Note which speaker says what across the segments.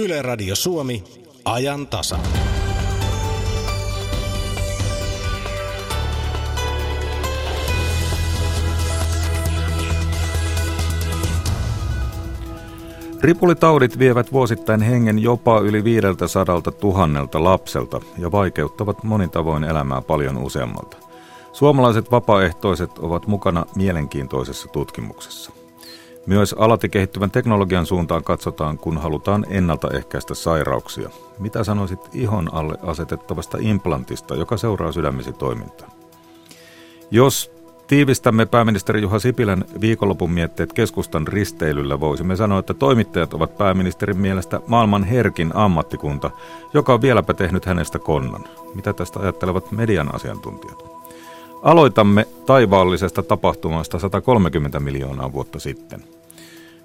Speaker 1: Yle Radio Suomi, ajan tasa.
Speaker 2: Ripulitaudit vievät vuosittain hengen jopa yli 500 tuhannelta lapselta ja vaikeuttavat monin tavoin elämää paljon useammalta. Suomalaiset vapaaehtoiset ovat mukana mielenkiintoisessa tutkimuksessa. Myös alati kehittyvän teknologian suuntaan katsotaan, kun halutaan ennaltaehkäistä sairauksia. Mitä sanoisit ihon alle asetettavasta implantista, joka seuraa sydämesi toimintaa? Jos tiivistämme pääministeri Juha Sipilän viikonlopun mietteet keskustan risteilyllä, voisimme sanoa, että toimittajat ovat pääministerin mielestä maailman herkin ammattikunta, joka on vieläpä tehnyt hänestä konnan. Mitä tästä ajattelevat median asiantuntijat? Aloitamme taivaallisesta tapahtumasta 130 miljoonaa vuotta sitten.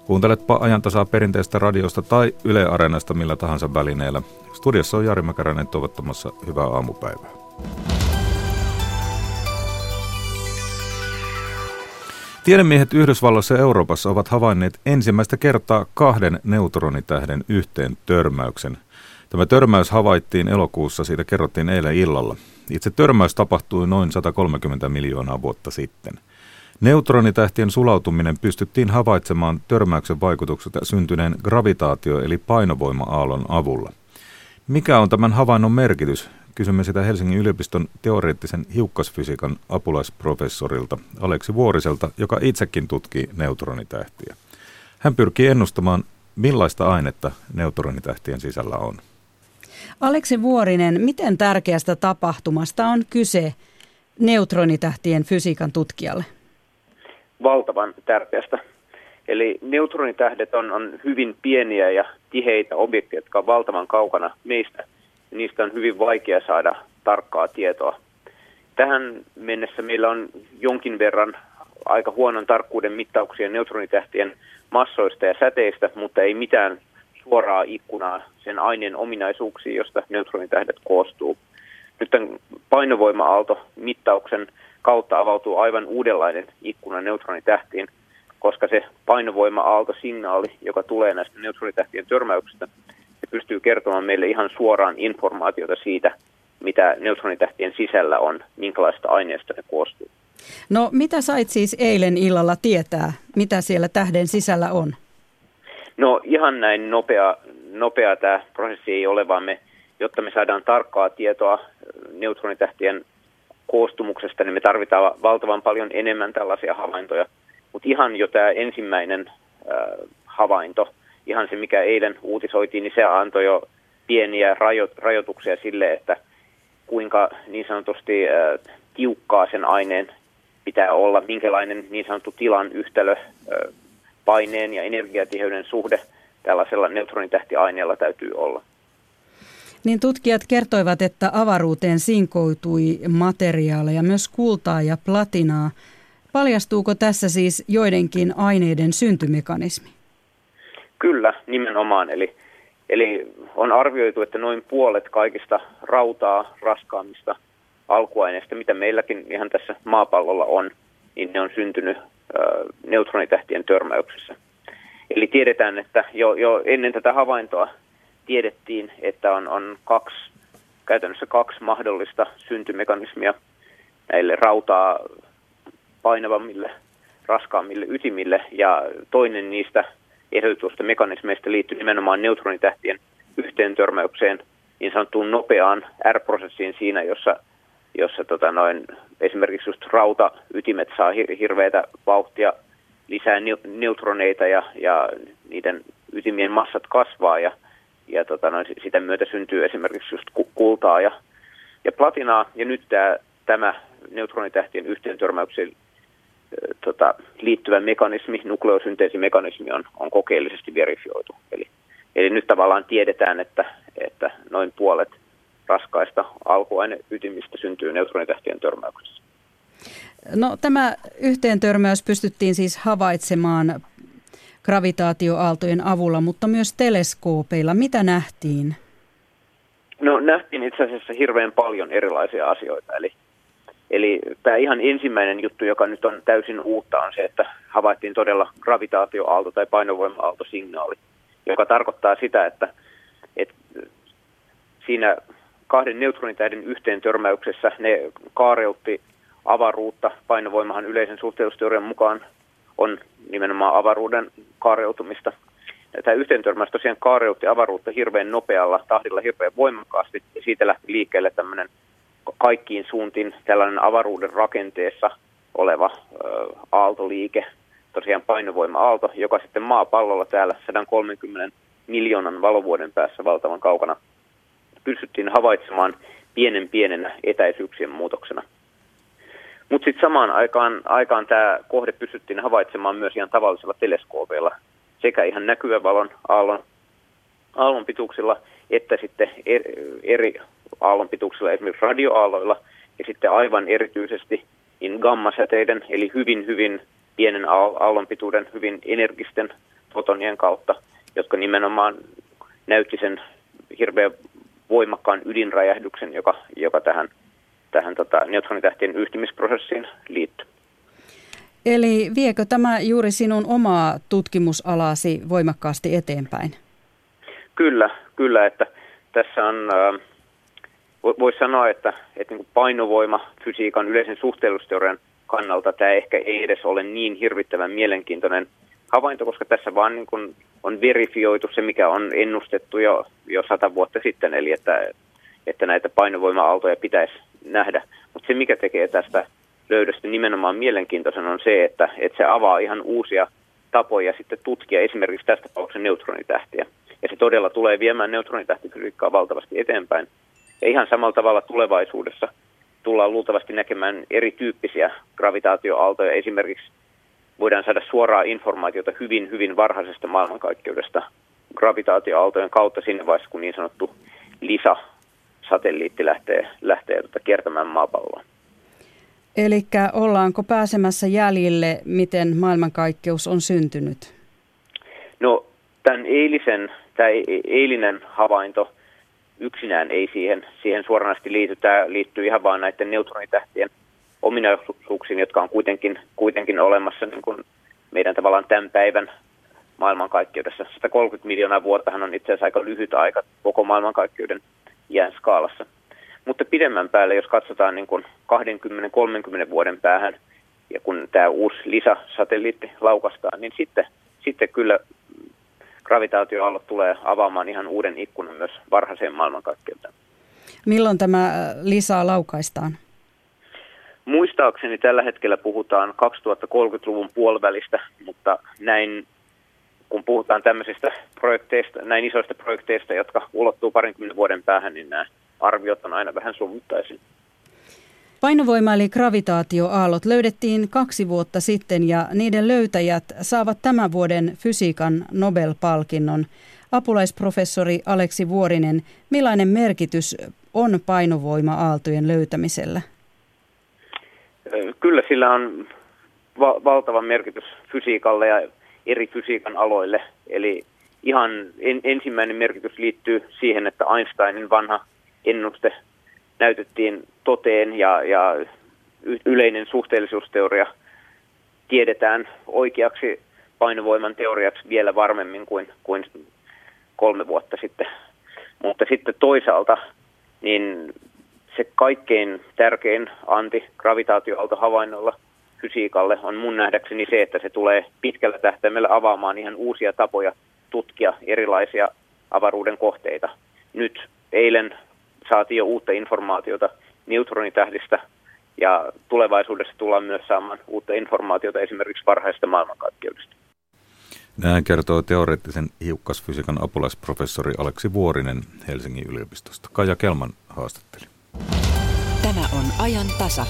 Speaker 2: Kuunteletpa ajantasaa perinteistä radiosta tai Yle Areenasta millä tahansa välineellä. Studiossa on Jari Mäkäräinen toivottamassa hyvää aamupäivää. Tiedemiehet Yhdysvalloissa ja Euroopassa ovat havainneet ensimmäistä kertaa kahden neutronitähden yhteen törmäyksen. Tämä törmäys havaittiin elokuussa, siitä kerrottiin eilen illalla. Itse törmäys tapahtui noin 130 miljoonaa vuotta sitten. Neutronitähtien sulautuminen pystyttiin havaitsemaan törmäyksen vaikutuksesta syntyneen gravitaatio- eli painovoima-aallon avulla. Mikä on tämän havainnon merkitys? Kysymme sitä Helsingin yliopiston teoreettisen hiukkasfysiikan apulaisprofessorilta Aleksi Vuoriselta, joka itsekin tutkii neutronitähtiä. Hän pyrkii ennustamaan, millaista ainetta neutronitähtien sisällä on.
Speaker 3: Aleksi Vuorinen, miten tärkeästä tapahtumasta on kyse neutronitähtien fysiikan tutkijalle?
Speaker 4: Valtavan tärkeästä. Eli neutronitähdet on, on hyvin pieniä ja tiheitä objekteja, jotka ovat valtavan kaukana meistä. Niistä on hyvin vaikea saada tarkkaa tietoa. Tähän mennessä meillä on jonkin verran aika huonon tarkkuuden mittauksia neutronitähtien massoista ja säteistä, mutta ei mitään suoraa ikkunaa sen aineen ominaisuuksiin, josta neutronitähdet koostuu. Nyt tämän painovoima-aalto mittauksen kautta avautuu aivan uudenlainen ikkuna neutronitähtiin, koska se painovoima-aalto-signaali, joka tulee näistä neutronitähtien törmäyksistä, se pystyy kertomaan meille ihan suoraan informaatiota siitä, mitä neutronitähtien sisällä on, minkälaista aineesta ne koostuu.
Speaker 3: No mitä sait siis eilen illalla tietää, mitä siellä tähden sisällä on?
Speaker 4: No ihan näin nopea, nopea tämä prosessi ei ole, vaan me, jotta me saadaan tarkkaa tietoa neutronitähtien koostumuksesta, niin me tarvitaan valtavan paljon enemmän tällaisia havaintoja. Mutta ihan jo tämä ensimmäinen äh, havainto, ihan se mikä eilen uutisoitiin, niin se antoi jo pieniä rajo, rajoituksia sille, että kuinka niin sanotusti äh, tiukkaa sen aineen pitää olla, minkälainen niin sanottu tilan yhtälö äh, paineen ja energiatiheyden suhde tällaisella neutronitähtiaineella täytyy olla.
Speaker 3: Niin tutkijat kertoivat, että avaruuteen sinkoutui materiaaleja, myös kultaa ja platinaa. Paljastuuko tässä siis joidenkin aineiden syntymekanismi?
Speaker 4: Kyllä, nimenomaan. Eli, eli on arvioitu, että noin puolet kaikista rautaa raskaamista alkuaineista, mitä meilläkin ihan tässä maapallolla on, niin ne on syntynyt neutronitähtien törmäyksessä. Eli tiedetään, että jo, jo ennen tätä havaintoa tiedettiin, että on, on kaksi, käytännössä kaksi mahdollista syntymekanismia näille rautaa painavammille, raskaammille ytimille, ja toinen niistä ehdotusta mekanismeista liittyy nimenomaan neutronitähtien yhteen törmäykseen, niin sanottuun nopeaan R-prosessiin siinä, jossa jossa tota noin, esimerkiksi just rautaytimet saa hir- hirveätä vauhtia lisää neutroneita ja, ja niiden ytimien massat kasvaa ja, ja tota noin, sitä myötä syntyy esimerkiksi just kultaa ja, ja platinaa. Ja nyt tämä, tämä neutronitähtien yhteentörmäykseen tota, liittyvä mekanismi, nukleosynteesimekanismi on, on kokeellisesti verifioitu. Eli, eli nyt tavallaan tiedetään, että, että noin puolet – raskaista alkuaineytimistä syntyy neutronitähtien törmäyksessä.
Speaker 3: No, tämä yhteentörmäys pystyttiin siis havaitsemaan gravitaatioaaltojen avulla, mutta myös teleskoopeilla. Mitä nähtiin?
Speaker 4: No nähtiin itse asiassa hirveän paljon erilaisia asioita. Eli, eli tämä ihan ensimmäinen juttu, joka nyt on täysin uutta, on se, että havaittiin todella gravitaatioaalto tai painovoima-aaltosignaali, joka tarkoittaa sitä, että siinä kahden neutronitähden yhteen törmäyksessä ne kaareutti avaruutta. Painovoimahan yleisen suhteellisuusteorian mukaan on nimenomaan avaruuden kaareutumista. Tämä yhteen törmäys tosiaan kaareutti avaruutta hirveän nopealla tahdilla, hirveän voimakkaasti. Siitä lähti liikkeelle tämmöinen kaikkiin suuntiin tällainen avaruuden rakenteessa oleva ö, aaltoliike, tosiaan painovoima-aalto, joka sitten maapallolla täällä 130 miljoonan valovuoden päässä valtavan kaukana pystyttiin havaitsemaan pienen pienenä etäisyyksien muutoksena. Mutta sitten samaan aikaan, aikaan tämä kohde pystyttiin havaitsemaan myös ihan tavallisilla teleskoopeilla, sekä ihan näkyvän valon aallon, aallon pituuksilla, että sitten eri aallonpituuksilla, esimerkiksi radioaalloilla, ja sitten aivan erityisesti niin gammasäteiden, eli hyvin, hyvin pienen aallonpituuden, hyvin energisten fotonien kautta, jotka nimenomaan näytti sen hirveän voimakkaan ydinräjähdyksen, joka, joka tähän, tähän tota, neutronitähtien yhtymisprosessiin liittyy.
Speaker 3: Eli viekö tämä juuri sinun omaa tutkimusalasi voimakkaasti eteenpäin?
Speaker 4: Kyllä, kyllä, että tässä on, äh, voisi sanoa, että, että niin painovoima fysiikan yleisen suhteellisuusteorian kannalta tämä ehkä ei edes ole niin hirvittävän mielenkiintoinen havainto, koska tässä vaan niin kuin on verifioitu se, mikä on ennustettu jo, jo sata vuotta sitten, eli että, että näitä painovoima-aaltoja pitäisi nähdä. Mutta se, mikä tekee tästä löydöstä nimenomaan mielenkiintoisen on se, että, että se avaa ihan uusia tapoja sitten tutkia esimerkiksi tästä tapauksessa neutronitähtiä. Ja se todella tulee viemään neutronitähtifysiikkaa valtavasti eteenpäin. Ja ihan samalla tavalla tulevaisuudessa tullaan luultavasti näkemään erityyppisiä gravitaatioaaltoja. Esimerkiksi voidaan saada suoraa informaatiota hyvin, hyvin varhaisesta maailmankaikkeudesta gravitaatioaaltojen kautta siinä vaiheessa, kun niin sanottu LISA-satelliitti lähtee, lähtee tuota kiertämään maapalloa.
Speaker 3: Eli ollaanko pääsemässä jäljille, miten maailmankaikkeus on syntynyt?
Speaker 4: No, tämän eilisen, tämä e-, eilinen havainto yksinään ei siihen, siihen suoranaisesti liity. Tämä liittyy ihan vain näiden neutronitähtien ominaisuuksiin, jotka on kuitenkin, kuitenkin olemassa niin kuin meidän tavallaan tämän päivän maailmankaikkeudessa. 130 miljoonaa vuottahan on itse asiassa aika lyhyt aika koko maailmankaikkeuden jään skaalassa. Mutta pidemmän päälle, jos katsotaan niin kuin 20-30 vuoden päähän, ja kun tämä uusi lisäsatelliitti laukastaa, niin sitten, sitten kyllä gravitaatioallot tulee avaamaan ihan uuden ikkunan myös varhaiseen maailmankaikkeuteen.
Speaker 3: Milloin tämä lisää laukaistaan?
Speaker 4: Muistaakseni tällä hetkellä puhutaan 2030-luvun puolivälistä, mutta näin kun puhutaan tämmöisistä projekteista, näin isoista projekteista, jotka ulottuu parinkymmenen vuoden päähän, niin nämä arviot on aina vähän summittaisin.
Speaker 3: Painovoima eli gravitaatioaallot löydettiin kaksi vuotta sitten ja niiden löytäjät saavat tämän vuoden fysiikan Nobel-palkinnon. Apulaisprofessori Aleksi Vuorinen, millainen merkitys on painovoima-aaltojen löytämisellä?
Speaker 4: Kyllä sillä on va- valtava merkitys fysiikalle ja eri fysiikan aloille. Eli ihan en, ensimmäinen merkitys liittyy siihen, että Einsteinin vanha ennuste näytettiin toteen ja, ja yleinen suhteellisuusteoria tiedetään oikeaksi painovoiman teoriaksi vielä varmemmin kuin, kuin kolme vuotta sitten. Mutta sitten toisaalta niin se kaikkein tärkein antigravitaatioaalto-havainnolla fysiikalle on mun nähdäkseni se, että se tulee pitkällä tähtäimellä avaamaan ihan uusia tapoja tutkia erilaisia avaruuden kohteita. Nyt eilen saatiin jo uutta informaatiota neutronitähdistä ja tulevaisuudessa tullaan myös saamaan uutta informaatiota esimerkiksi varhaisesta maailmankaikkeudesta.
Speaker 2: Näin kertoo teoreettisen hiukkasfysiikan apulaisprofessori Aleksi Vuorinen Helsingin yliopistosta. Kaja Kelman haastatteli.
Speaker 5: Tämä on ajan tasa.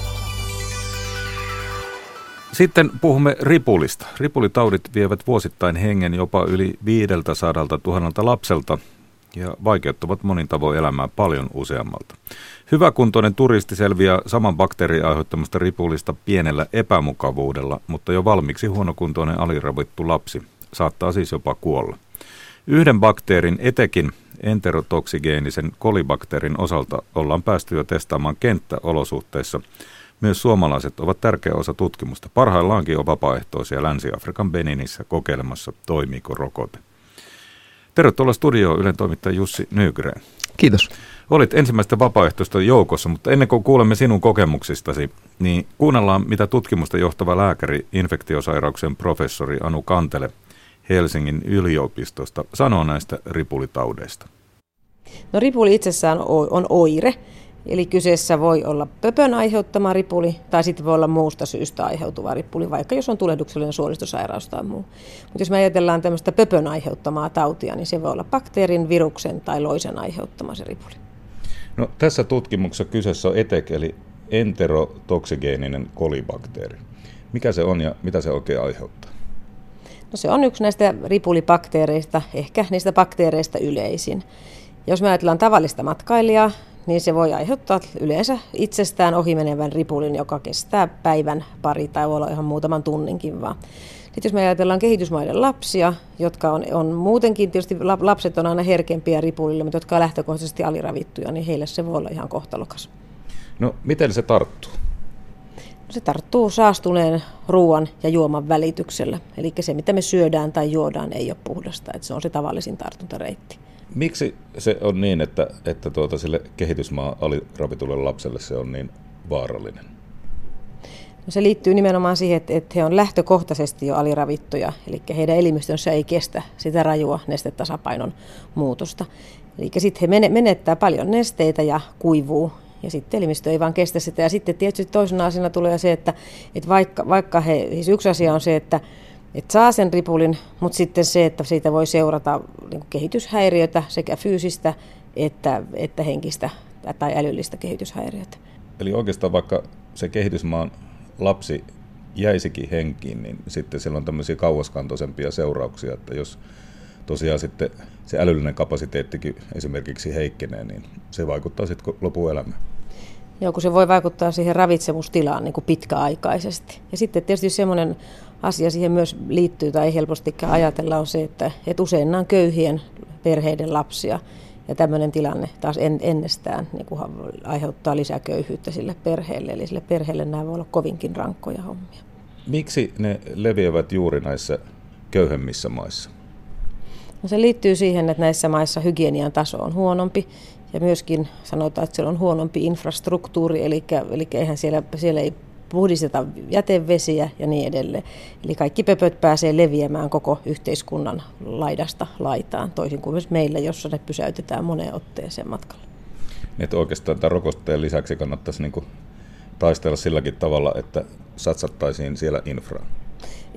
Speaker 2: Sitten puhumme ripulista. Ripulitaudit vievät vuosittain hengen jopa yli 500 000 lapselta ja vaikeuttavat monin tavoin elämää paljon useammalta. Hyväkuntoinen turisti selviää saman bakteerin aiheuttamasta ripulista pienellä epämukavuudella, mutta jo valmiiksi huonokuntoinen aliravittu lapsi saattaa siis jopa kuolla. Yhden bakteerin, etekin enterotoksigeenisen kolibakteerin osalta ollaan päästy jo testaamaan kenttäolosuhteissa. Myös suomalaiset ovat tärkeä osa tutkimusta. Parhaillaankin on vapaaehtoisia Länsi-Afrikan Beninissä kokeilemassa, toimiiko rokote. Tervetuloa studioon Ylen toimittaja Jussi Nygren.
Speaker 6: Kiitos.
Speaker 2: Olit ensimmäistä vapaaehtoista joukossa, mutta ennen kuin kuulemme sinun kokemuksistasi, niin kuunnellaan, mitä tutkimusta johtava lääkäri, infektiosairauksien professori Anu Kantele Helsingin yliopistosta sanoo näistä ripulitaudeista.
Speaker 7: No ripuli itsessään on oire, Eli kyseessä voi olla pöpön aiheuttama ripuli tai sitten voi olla muusta syystä aiheutuva ripuli, vaikka jos on tulehduksellinen suolistosairaus tai muu. Mutta jos me ajatellaan tämmöistä pöpön aiheuttamaa tautia, niin se voi olla bakteerin, viruksen tai loisen aiheuttama se ripuli.
Speaker 2: No, tässä tutkimuksessa kyseessä on ETEC eli enterotoksigeeninen kolibakteeri. Mikä se on ja mitä se oikein aiheuttaa?
Speaker 7: No se on yksi näistä ripulibakteereista, ehkä niistä bakteereista yleisin. Jos me ajatellaan tavallista matkailijaa, niin se voi aiheuttaa yleensä itsestään ohimenevän ripulin, joka kestää päivän pari tai voi olla ihan muutaman tunninkin vaan. Sitten jos me ajatellaan kehitysmaiden lapsia, jotka on, on muutenkin, tietysti lapset on aina herkempiä ripulille, mutta jotka on lähtökohtaisesti aliravittuja, niin heille se voi olla ihan kohtalokas.
Speaker 2: No, miten se tarttuu?
Speaker 7: Se tarttuu saastuneen ruoan ja juoman välityksellä. Eli se, mitä me syödään tai juodaan, ei ole puhdasta. Että se on se tavallisin tartuntareitti.
Speaker 2: Miksi se on niin, että, että tuota, sille kehitysmaa aliravitulle lapselle se on niin vaarallinen?
Speaker 7: No se liittyy nimenomaan siihen, että, että he on lähtökohtaisesti jo aliravittuja, eli heidän elimistönsä ei kestä sitä rajua nestetasapainon muutosta. Eli sitten he menettää paljon nesteitä ja kuivuu, ja sitten elimistö ei vaan kestä sitä. Ja sitten tietysti toisena asiana tulee se, että, että vaikka, vaikka he, siis yksi asia on se, että että saa sen ripulin, mutta sitten se, että siitä voi seurata niin kehityshäiriötä, sekä fyysistä että, että henkistä tai älyllistä kehityshäiriötä.
Speaker 2: Eli oikeastaan vaikka se kehitysmaan lapsi jäisikin henkiin, niin sitten sillä on tämmöisiä kauaskantoisempia seurauksia, että jos tosiaan sitten se älyllinen kapasiteettikin esimerkiksi heikkenee, niin se vaikuttaa sitten lopuelämään.
Speaker 7: Joo, kun se voi vaikuttaa siihen ravitsemustilaan niin kuin pitkäaikaisesti. Ja sitten tietysti semmoinen asia siihen myös liittyy tai ei helpostikään ajatella on se, että, että usein nämä on köyhien perheiden lapsia. Ja tämmöinen tilanne taas en, ennestään niin kuin aiheuttaa lisää köyhyyttä sille perheelle. Eli sille perheelle nämä voi olla kovinkin rankkoja hommia.
Speaker 2: Miksi ne leviävät juuri näissä köyhemmissä maissa?
Speaker 7: No se liittyy siihen, että näissä maissa hygienian taso on huonompi ja myöskin sanotaan, että siellä on huonompi infrastruktuuri, eli, eli eihän siellä, siellä ei puhdisteta jätevesiä ja niin edelleen. Eli kaikki pöpöt pääsee leviämään koko yhteiskunnan laidasta laitaan, toisin kuin myös meillä, jossa ne pysäytetään moneen otteeseen matkalla.
Speaker 2: Että oikeastaan tämän rokotteen lisäksi kannattaisi niin taistella silläkin tavalla, että satsattaisiin siellä infraan.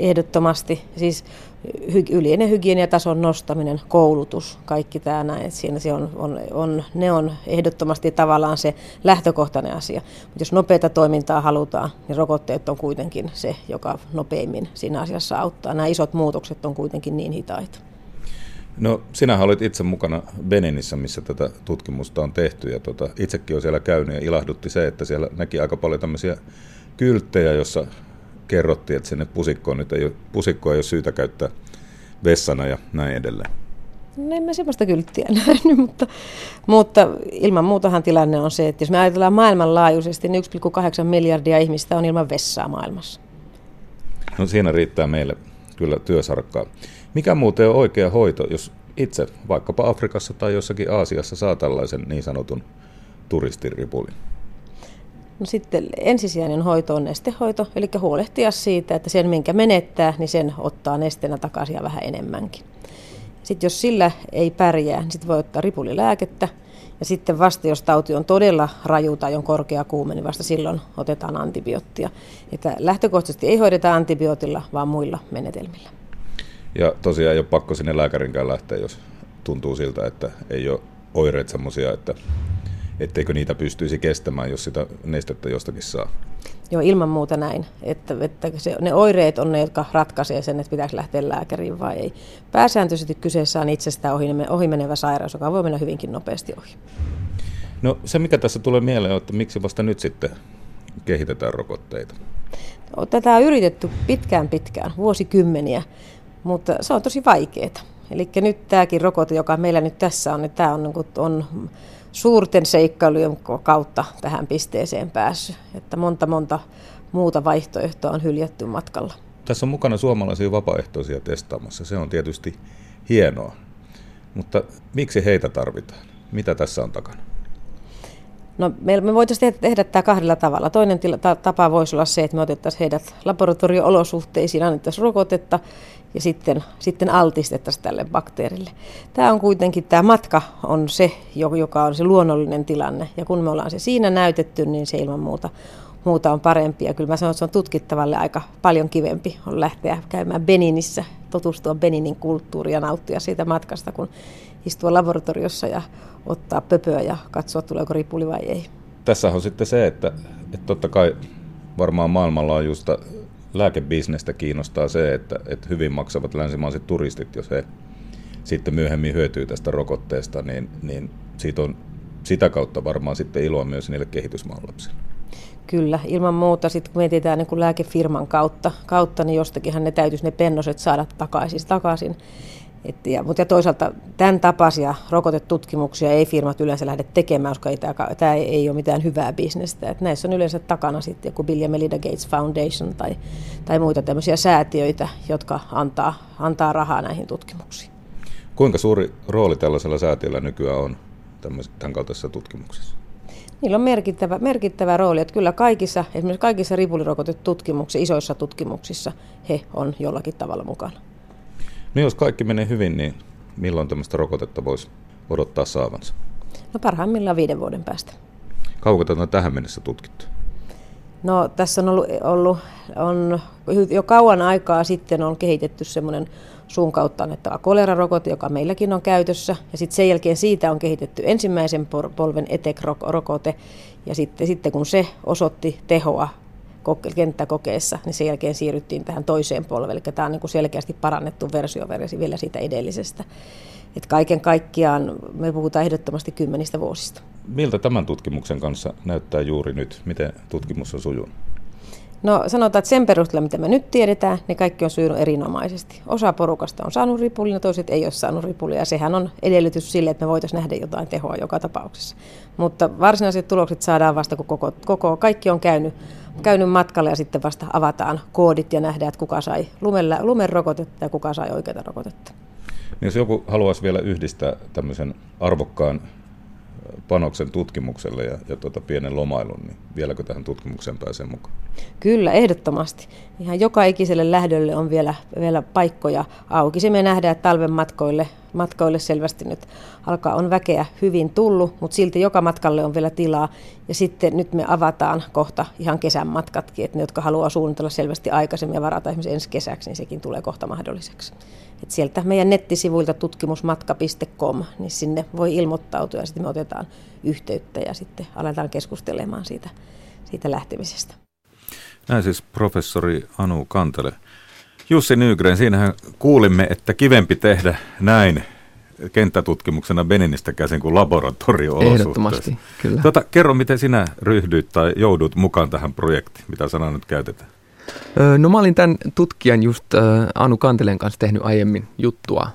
Speaker 7: Ehdottomasti. Siis hy- yleinen hygieniatason nostaminen, koulutus, kaikki tämä näin. Siinä se on, on, on, ne on ehdottomasti tavallaan se lähtökohtainen asia. Mutta jos nopeata toimintaa halutaan, niin rokotteet on kuitenkin se, joka nopeimmin siinä asiassa auttaa. Nämä isot muutokset on kuitenkin niin hitaita.
Speaker 2: No sinä olit itse mukana Beninissä, missä tätä tutkimusta on tehty ja tota, itsekin olen siellä käynyt ja ilahdutti se, että siellä näki aika paljon tämmöisiä kylttejä, jossa kerrottiin, että sinne pusikkoon nyt ei ole, pusikkoa ei ole syytä käyttää vessana ja näin edelleen.
Speaker 7: No en mä semmoista kylttiä nähnyt, mutta, mutta ilman muutahan tilanne on se, että jos me ajatellaan maailmanlaajuisesti, niin 1,8 miljardia ihmistä on ilman vessaa maailmassa.
Speaker 2: No siinä riittää meille kyllä työsarkkaa. Mikä muuten on oikea hoito, jos itse vaikkapa Afrikassa tai jossakin Aasiassa saa tällaisen niin sanotun turistiripulin?
Speaker 7: No sitten ensisijainen hoito on nestehoito, eli huolehtia siitä, että sen minkä menettää, niin sen ottaa nestenä takaisin ja vähän enemmänkin. Sitten jos sillä ei pärjää, niin sitten voi ottaa ripulilääkettä. Ja sitten vasta jos tauti on todella raju tai on korkea kuume, niin vasta silloin otetaan antibioottia. Että lähtökohtaisesti ei hoideta antibiootilla, vaan muilla menetelmillä.
Speaker 2: Ja tosiaan ei ole pakko sinne lääkärinkään lähteä, jos tuntuu siltä, että ei ole oireet sellaisia, että etteikö niitä pystyisi kestämään, jos sitä nestettä jostakin saa.
Speaker 7: Joo, ilman muuta näin. Että, että se, ne oireet on ne, jotka ratkaisee sen, että pitäisi lähteä lääkäriin vai ei. Pääsääntöisesti kyseessä on itsestään ohimenevä sairaus, joka voi mennä hyvinkin nopeasti ohi.
Speaker 2: No se, mikä tässä tulee mieleen, on, että miksi vasta nyt sitten kehitetään rokotteita?
Speaker 7: No, tätä on yritetty pitkään pitkään, vuosikymmeniä, mutta se on tosi vaikeaa. Eli nyt tämäkin rokote, joka meillä nyt tässä on, niin tämä on, niin on suurten seikkailujen kautta tähän pisteeseen päässyt. Että monta monta muuta vaihtoehtoa on hyljätty matkalla.
Speaker 2: Tässä on mukana suomalaisia vapaaehtoisia testaamassa. Se on tietysti hienoa. Mutta miksi heitä tarvitaan? Mitä tässä on takana?
Speaker 7: No, me, voitaisiin tehdä, tehdä tämä kahdella tavalla. Toinen tila, tapa voisi olla se, että me otettaisiin heidät laboratorio-olosuhteisiin, annettaisiin rokotetta ja sitten, sitten altistettaisiin tälle bakteerille. Tämä on kuitenkin, tämä matka on se, joka on se luonnollinen tilanne. Ja kun me ollaan se siinä näytetty, niin se ilman muuta, muuta on parempi. Ja kyllä mä sanon, että se on tutkittavalle aika paljon kivempi on lähteä käymään Beninissä, tutustua Beninin kulttuuriin ja nauttia siitä matkasta, kun istua laboratoriossa ja ottaa pöpöä ja katsoa, tuleeko ripuli vai ei.
Speaker 2: Tässä on sitten se, että, että totta kai varmaan maailmanlaajuista lääkebisnestä kiinnostaa se, että, että hyvin maksavat länsimaiset turistit, jos he sitten myöhemmin hyötyy tästä rokotteesta, niin, niin siitä on sitä kautta varmaan sitten iloa myös niille kehitysmaan lapsille.
Speaker 7: Kyllä, ilman muuta. Sitten kun mietitään niin kuin lääkefirman kautta, kautta, niin jostakinhan ne täytyisi ne pennoset saada takaisin. takaisin. Et, ja, mutta ja toisaalta tämän tapaisia rokotetutkimuksia ei firmat yleensä lähde tekemään, koska ei, tämä, ei ole mitään hyvää bisnestä. Et näissä on yleensä takana sitten joku Bill ja Melinda Gates Foundation tai, tai muita tämmöisiä säätiöitä, jotka antaa, antaa rahaa näihin tutkimuksiin.
Speaker 2: Kuinka suuri rooli tällaisella säätiöllä nykyään on tämän kaltaisessa tutkimuksessa?
Speaker 7: Niillä on merkittävä, merkittävä rooli, että kyllä kaikissa, esimerkiksi kaikissa ripulirokotetutkimuksissa, isoissa tutkimuksissa he on jollakin tavalla mukana.
Speaker 2: No jos kaikki menee hyvin, niin milloin tämmöistä rokotetta voisi odottaa saavansa?
Speaker 7: No parhaimmillaan viiden vuoden päästä.
Speaker 2: Kauanko tätä on tähän mennessä tutkittu?
Speaker 7: No tässä on ollut, ollut on jo kauan aikaa sitten on kehitetty semmoinen suun kautta annettava kolerarokote, joka meilläkin on käytössä. Ja sitten sen jälkeen siitä on kehitetty ensimmäisen polven ETEC-rokote. Ja sitten, sitten kun se osoitti tehoa kenttäkokeessa, niin sen jälkeen siirryttiin tähän toiseen polveen. Eli tämä on niin kuin selkeästi parannettu versio vielä siitä edellisestä. Et kaiken kaikkiaan me puhutaan ehdottomasti kymmenistä vuosista.
Speaker 2: Miltä tämän tutkimuksen kanssa näyttää juuri nyt? Miten tutkimus on sujunut?
Speaker 7: No sanotaan, että sen perusteella, mitä me nyt tiedetään, niin kaikki on sujunut erinomaisesti. Osa porukasta on saanut ripulin ja toiset ei ole saanut ripulia. Ja sehän on edellytys sille, että me voitaisiin nähdä jotain tehoa joka tapauksessa. Mutta varsinaiset tulokset saadaan vasta, kun koko, koko kaikki on käynyt, käynyt matkalle ja sitten vasta avataan koodit ja nähdään, että kuka sai lumella, lumen rokotetta ja kuka sai oikeaa rokotetta.
Speaker 2: Niin jos joku haluaisi vielä yhdistää tämmöisen arvokkaan panoksen tutkimukselle ja, ja tuota pienen lomailun, niin vieläkö tähän tutkimukseen pääsee mukaan?
Speaker 7: Kyllä, ehdottomasti. Ihan joka ikiselle lähdölle on vielä, vielä paikkoja auki. Se me nähdään, että talven matkoille, matkoille selvästi nyt alkaa on väkeä hyvin tullut, mutta silti joka matkalle on vielä tilaa. Ja sitten nyt me avataan kohta ihan kesän matkatkin, että ne, jotka haluaa suunnitella selvästi aikaisemmin ja varata esimerkiksi ensi kesäksi, niin sekin tulee kohta mahdolliseksi. Et sieltä meidän nettisivuilta tutkimusmatka.com, niin sinne voi ilmoittautua ja sitten me otetaan yhteyttä ja sitten aletaan keskustelemaan siitä, siitä lähtemisestä.
Speaker 2: Näin siis professori Anu Kantele. Jussi Nygren, siinähän kuulimme, että kivempi tehdä näin kenttätutkimuksena Beninistä käsin kuin laboratorio
Speaker 6: Ehdottomasti, kyllä.
Speaker 2: Tuota, kerro, miten sinä ryhdyit tai joudut mukaan tähän projektiin, mitä sanaa nyt käytetään?
Speaker 6: No mä olin tämän tutkijan just Anu Kantelen kanssa tehnyt aiemmin juttua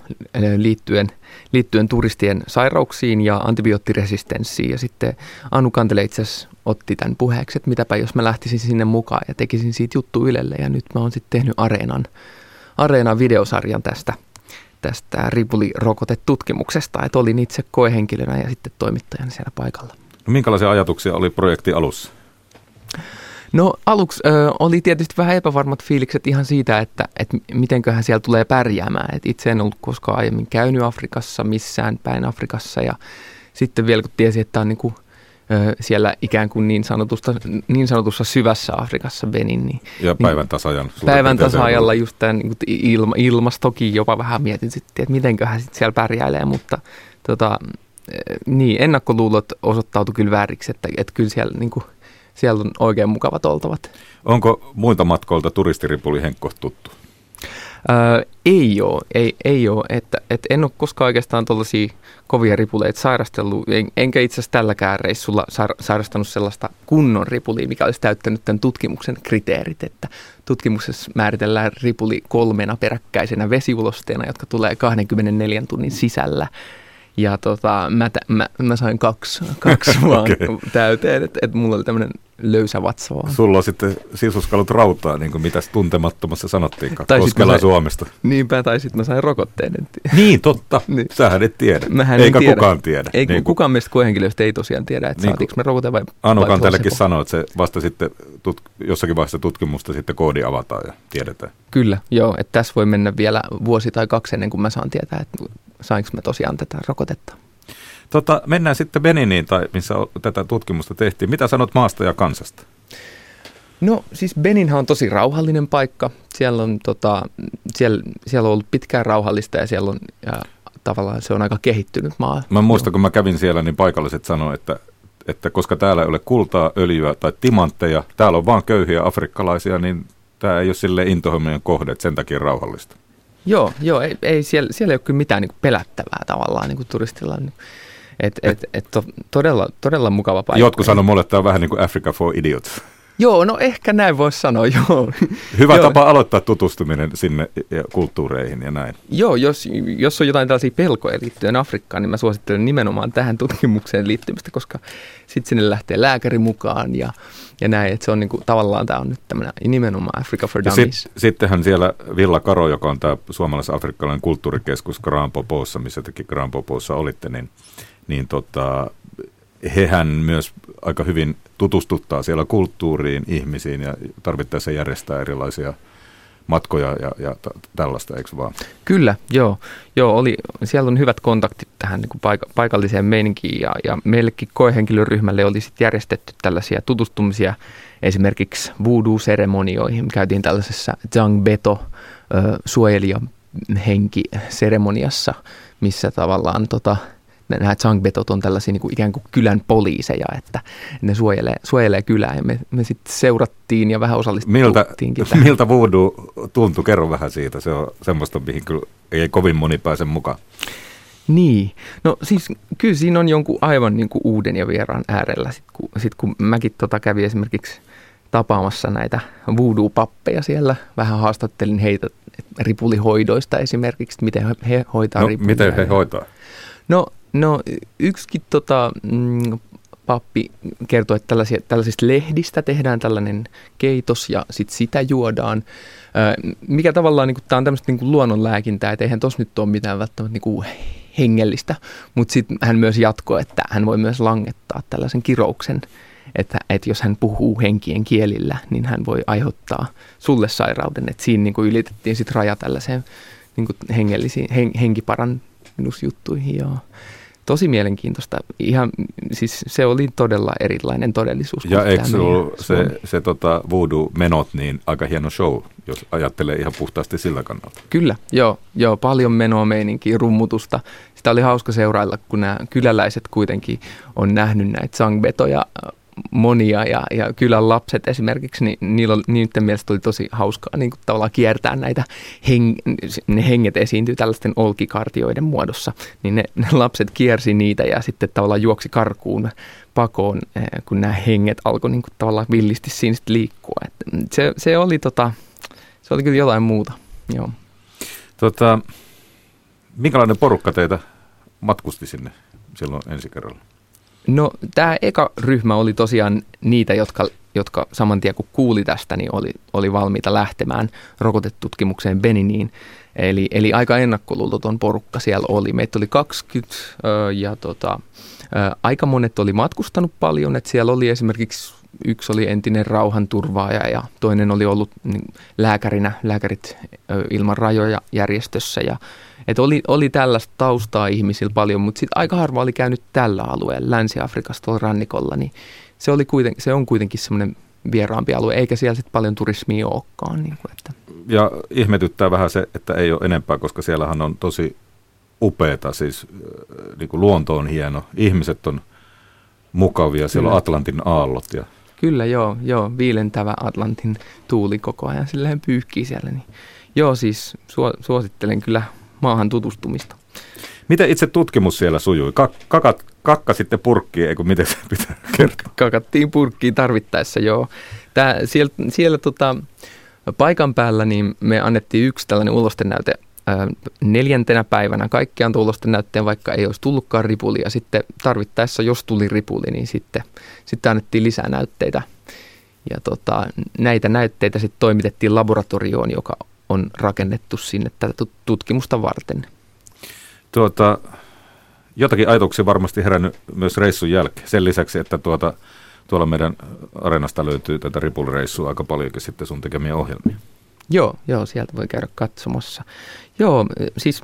Speaker 6: liittyen, liittyen turistien sairauksiin ja antibioottiresistenssiin. Ja sitten Anu Kantele itse asiassa otti tämän puheeksi, että mitäpä jos mä lähtisin sinne mukaan ja tekisin siitä juttu Ylelle. Ja nyt mä oon sitten tehnyt Areenan, Areenan videosarjan tästä, tästä ripulirokotetutkimuksesta. Että olin itse koehenkilönä ja sitten toimittajana siellä paikalla.
Speaker 2: No, minkälaisia ajatuksia oli projekti alussa?
Speaker 6: No aluksi ö, oli tietysti vähän epävarmat fiilikset ihan siitä, että, että mitenköhän siellä tulee pärjäämään. Et itse en ollut koskaan aiemmin käynyt Afrikassa missään päin Afrikassa ja sitten vielä kun tiesi, että on niin kuin, ö, siellä ikään kuin niin, sanotusta, niin sanotussa syvässä Afrikassa Benin. Niin,
Speaker 2: ja päivän tasajan.
Speaker 6: Päivän tasajalla just tämän niin ilma, ilmastokin jopa vähän mietin sitten, että mitenköhän sitten siellä pärjäilee, mutta tota, niin, ennakkoluulot osoittautui kyllä vääriksi, että, että kyllä siellä niin kuin, siellä on oikein mukavat oltavat.
Speaker 2: Onko muilta matkoilta turistiripuli Henkko tuttu?
Speaker 6: Öö, ei ole, ei, ei ole. Että, et en ole koskaan oikeastaan tuollaisia kovia ripuleita sairastellut, en, enkä itse asiassa tälläkään reissulla sairastanut sellaista kunnon ripulia, mikä olisi täyttänyt tämän tutkimuksen kriteerit, että tutkimuksessa määritellään ripuli kolmena peräkkäisenä vesiulosteena, jotka tulee 24 tunnin sisällä Ja tota, mä, mä, mä, sain kaksi, kaksi vaan okay. täyteen, että et mulla oli tämmöinen löysä vatsa vaan.
Speaker 2: Sulla on sitten sisuskalut rautaa, niin kuin mitäs tuntemattomassa sanottiinkaan, tai Koskelan Suomesta.
Speaker 6: Niinpä, tai sitten mä sain rokotteen.
Speaker 2: Niin, totta. niin. Sähän et tiedä. Mähän Eikä tiedä. kukaan tiedä.
Speaker 6: Ei, niin kukaan meistä koehenkilöistä ei tosiaan tiedä, että niin saatiinko me rokote vai
Speaker 2: Anu Kantellekin sanoi, että se vasta sitten tut, jossakin vaiheessa tutkimusta sitten koodi avataan ja tiedetään.
Speaker 6: Kyllä, joo, että tässä voi mennä vielä vuosi tai kaksi ennen kuin mä saan tietää, että sainko mä tosiaan tätä rokotetta.
Speaker 2: Tota, mennään sitten Beniniin, tai missä tätä tutkimusta tehtiin. Mitä sanot maasta ja kansasta?
Speaker 6: No siis Beninhan on tosi rauhallinen paikka. Siellä on, tota, siellä, siellä on ollut pitkään rauhallista ja siellä on ja tavallaan se on aika kehittynyt maa.
Speaker 2: Mä muistan, kun mä kävin siellä, niin paikalliset sanoivat, että, että koska täällä ei ole kultaa, öljyä tai timantteja, täällä on vaan köyhiä afrikkalaisia, niin tämä ei ole sille intohimojen kohde, että sen takia rauhallista.
Speaker 6: Joo, joo ei, ei siellä, siellä ei ole kyllä mitään niin pelättävää tavallaan niin kuin turistilla. Niin et, et, et to, todella, todella mukava paikka.
Speaker 2: Jotkut sanoo mulle, että tämä on vähän niin kuin Africa for Idiots.
Speaker 6: Joo, no ehkä näin voisi sanoa, joo.
Speaker 2: Hyvä joo. tapa aloittaa tutustuminen sinne ja kulttuureihin ja näin.
Speaker 6: Joo, jos, jos on jotain tällaisia pelkoja liittyen Afrikkaan, niin mä suosittelen nimenomaan tähän tutkimukseen liittymistä, koska sitten sinne lähtee lääkäri mukaan ja, ja näin, että se on niinku, tavallaan tämä on nyt tämmöinen nimenomaan Africa for Dummies. Sit,
Speaker 2: sittenhän siellä Villa Karo, joka on tämä suomalais-afrikkalainen kulttuurikeskus Grand Popossa, missä tekin Grand Popossa olitte, niin niin tota, hehän myös aika hyvin tutustuttaa siellä kulttuuriin, ihmisiin ja tarvittaessa järjestää erilaisia matkoja ja, ja tällaista, eikö vaan?
Speaker 6: Kyllä, joo. joo oli, siellä on hyvät kontaktit tähän niin kuin paik- paikalliseen meininkiin ja, ja meillekin koehenkilöryhmälle oli sitten järjestetty tällaisia tutustumisia esimerkiksi voodoo-seremonioihin. Käytiin tällaisessa Zhang Beto suojelija henkiseremoniassa, missä tavallaan tota, nämä Changbetot on tällaisia niin kuin ikään kuin kylän poliiseja, että ne suojelee, suojelee kylää ja me, me sitten seurattiin ja vähän osallistuttiinkin
Speaker 2: miltä, Miltä voodoo tuntui? Kerro vähän siitä. Se on semmoista, mihin kyllä ei kovin moni pääse mukaan.
Speaker 6: Niin, no siis kyllä siinä on jonkun aivan niin kuin uuden ja vieraan äärellä. Sitten kun, sit kun mäkin tota kävin esimerkiksi tapaamassa näitä voodoo-pappeja siellä, vähän haastattelin heitä ripulihoidoista esimerkiksi, miten he hoitaa
Speaker 2: no, Miten he hoitaa?
Speaker 6: No No yksikin tota, mm, pappi kertoi, että tällaisia, tällaisista lehdistä tehdään tällainen keitos ja sit sitä juodaan. mikä tavallaan, niin tämä on tämmöistä niin luonnonlääkintää, että eihän tuossa nyt ole mitään välttämättä niin kuin hengellistä, mutta sitten hän myös jatkoi, että hän voi myös langettaa tällaisen kirouksen, että, että jos hän puhuu henkien kielillä, niin hän voi aiheuttaa sulle sairauden, että siinä niin kuin ylitettiin sitten raja tällaiseen niin kuin hengellisiin, hen, henkiparannusjuttuihin, joo tosi mielenkiintoista. Ihan, siis se oli todella erilainen todellisuus.
Speaker 2: Ja eikö se, se, se tota voodoo-menot niin aika hieno show, jos ajattelee ihan puhtaasti sillä kannalta?
Speaker 6: Kyllä, joo, joo paljon menoa meininkiä, rummutusta. Sitä oli hauska seurailla, kun nämä kyläläiset kuitenkin on nähnyt näitä sangbetoja monia ja, ja kylän lapset esimerkiksi, niin niillä, niiden mielestä oli tosi hauskaa niin kuin tavallaan kiertää näitä, heng, ne henget esiintyy tällaisten olkikartioiden muodossa, niin ne, ne lapset kiersi niitä ja sitten tavallaan juoksi karkuun pakoon, eh, kun nämä henget alkoi niin kuin tavallaan villisti siinä liikkua. Et se, se, oli tota, se oli kyllä jotain muuta, joo.
Speaker 2: Tota, minkälainen porukka teitä matkusti sinne silloin ensi kerralla?
Speaker 6: No tämä eka ryhmä oli tosiaan niitä, jotka, jotka saman tien kun kuuli tästä, niin oli, oli valmiita lähtemään rokotetutkimukseen Beniniin. Eli, eli aika ennakkoluuloton porukka siellä oli. Meitä oli 20 ja tota, aika monet oli matkustanut paljon. Että siellä oli esimerkiksi yksi oli entinen rauhanturvaaja ja toinen oli ollut niin, lääkärinä, lääkärit ilman rajoja järjestössä ja et oli, oli tällaista taustaa ihmisillä paljon, mutta sitten aika harva oli käynyt tällä alueella, Länsi-Afrikassa tuolla rannikolla, niin se, oli kuiten, se on kuitenkin semmoinen vieraampi alue, eikä siellä sitten paljon turismia olekaan. Niin kuin, että.
Speaker 2: Ja ihmetyttää vähän se, että ei ole enempää, koska siellähän on tosi upeeta, siis äh, niin kuin luonto on hieno, ihmiset on mukavia, siellä Kyllä. on Atlantin aallot. Ja...
Speaker 6: Kyllä, joo, joo, viilentävä Atlantin tuuli koko ajan, silleen pyyhkii siellä. Niin. Joo, siis suosittelen kyllä maahan tutustumista.
Speaker 2: Miten itse tutkimus siellä sujui? Kakat, kakka sitten purkkiin, eikö miten se pitää kertoa?
Speaker 6: Kakattiin purkkiin tarvittaessa, joo. Tää, siellä siellä tota, paikan päällä niin me annettiin yksi tällainen ulostenäyte neljäntenä päivänä kaikkiaan tulosten näytteen, vaikka ei olisi tullutkaan ripuli. Ja sitten tarvittaessa, jos tuli ripuli, niin sitten, sitten annettiin lisää näytteitä. Ja tota, näitä näytteitä sitten toimitettiin laboratorioon, joka on rakennettu sinne tätä tutkimusta varten.
Speaker 2: Tuota, jotakin ajatuksia varmasti herännyt myös reissun jälkeen. Sen lisäksi, että tuota, tuolla meidän areenasta löytyy tätä ripulireissua aika paljonkin sitten sun tekemiä ohjelmia.
Speaker 6: Joo, joo, sieltä voi käydä katsomassa. Joo, siis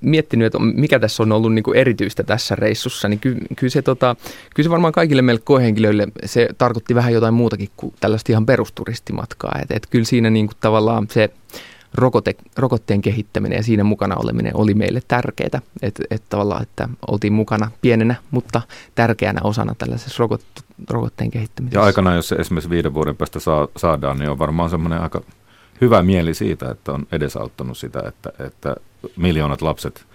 Speaker 6: miettinyt, että mikä tässä on ollut niin kuin erityistä tässä reissussa, niin ky, kyllä, se, tota, kyllä se varmaan kaikille meille koehenkilöille se tarkoitti vähän jotain muutakin kuin tällaista ihan perusturistimatkaa. Et, et kyllä siinä niin kuin tavallaan se rokote, rokotteen kehittäminen ja siinä mukana oleminen oli meille tärkeää. Että et tavallaan, että oltiin mukana pienenä, mutta tärkeänä osana tällaisessa rokot, rokotteen kehittämisessä.
Speaker 2: Ja aikana, jos se esimerkiksi viiden vuoden päästä saa, saadaan, niin on varmaan semmoinen aika hyvä mieli siitä, että on edesauttanut sitä, että, että miljoonat lapset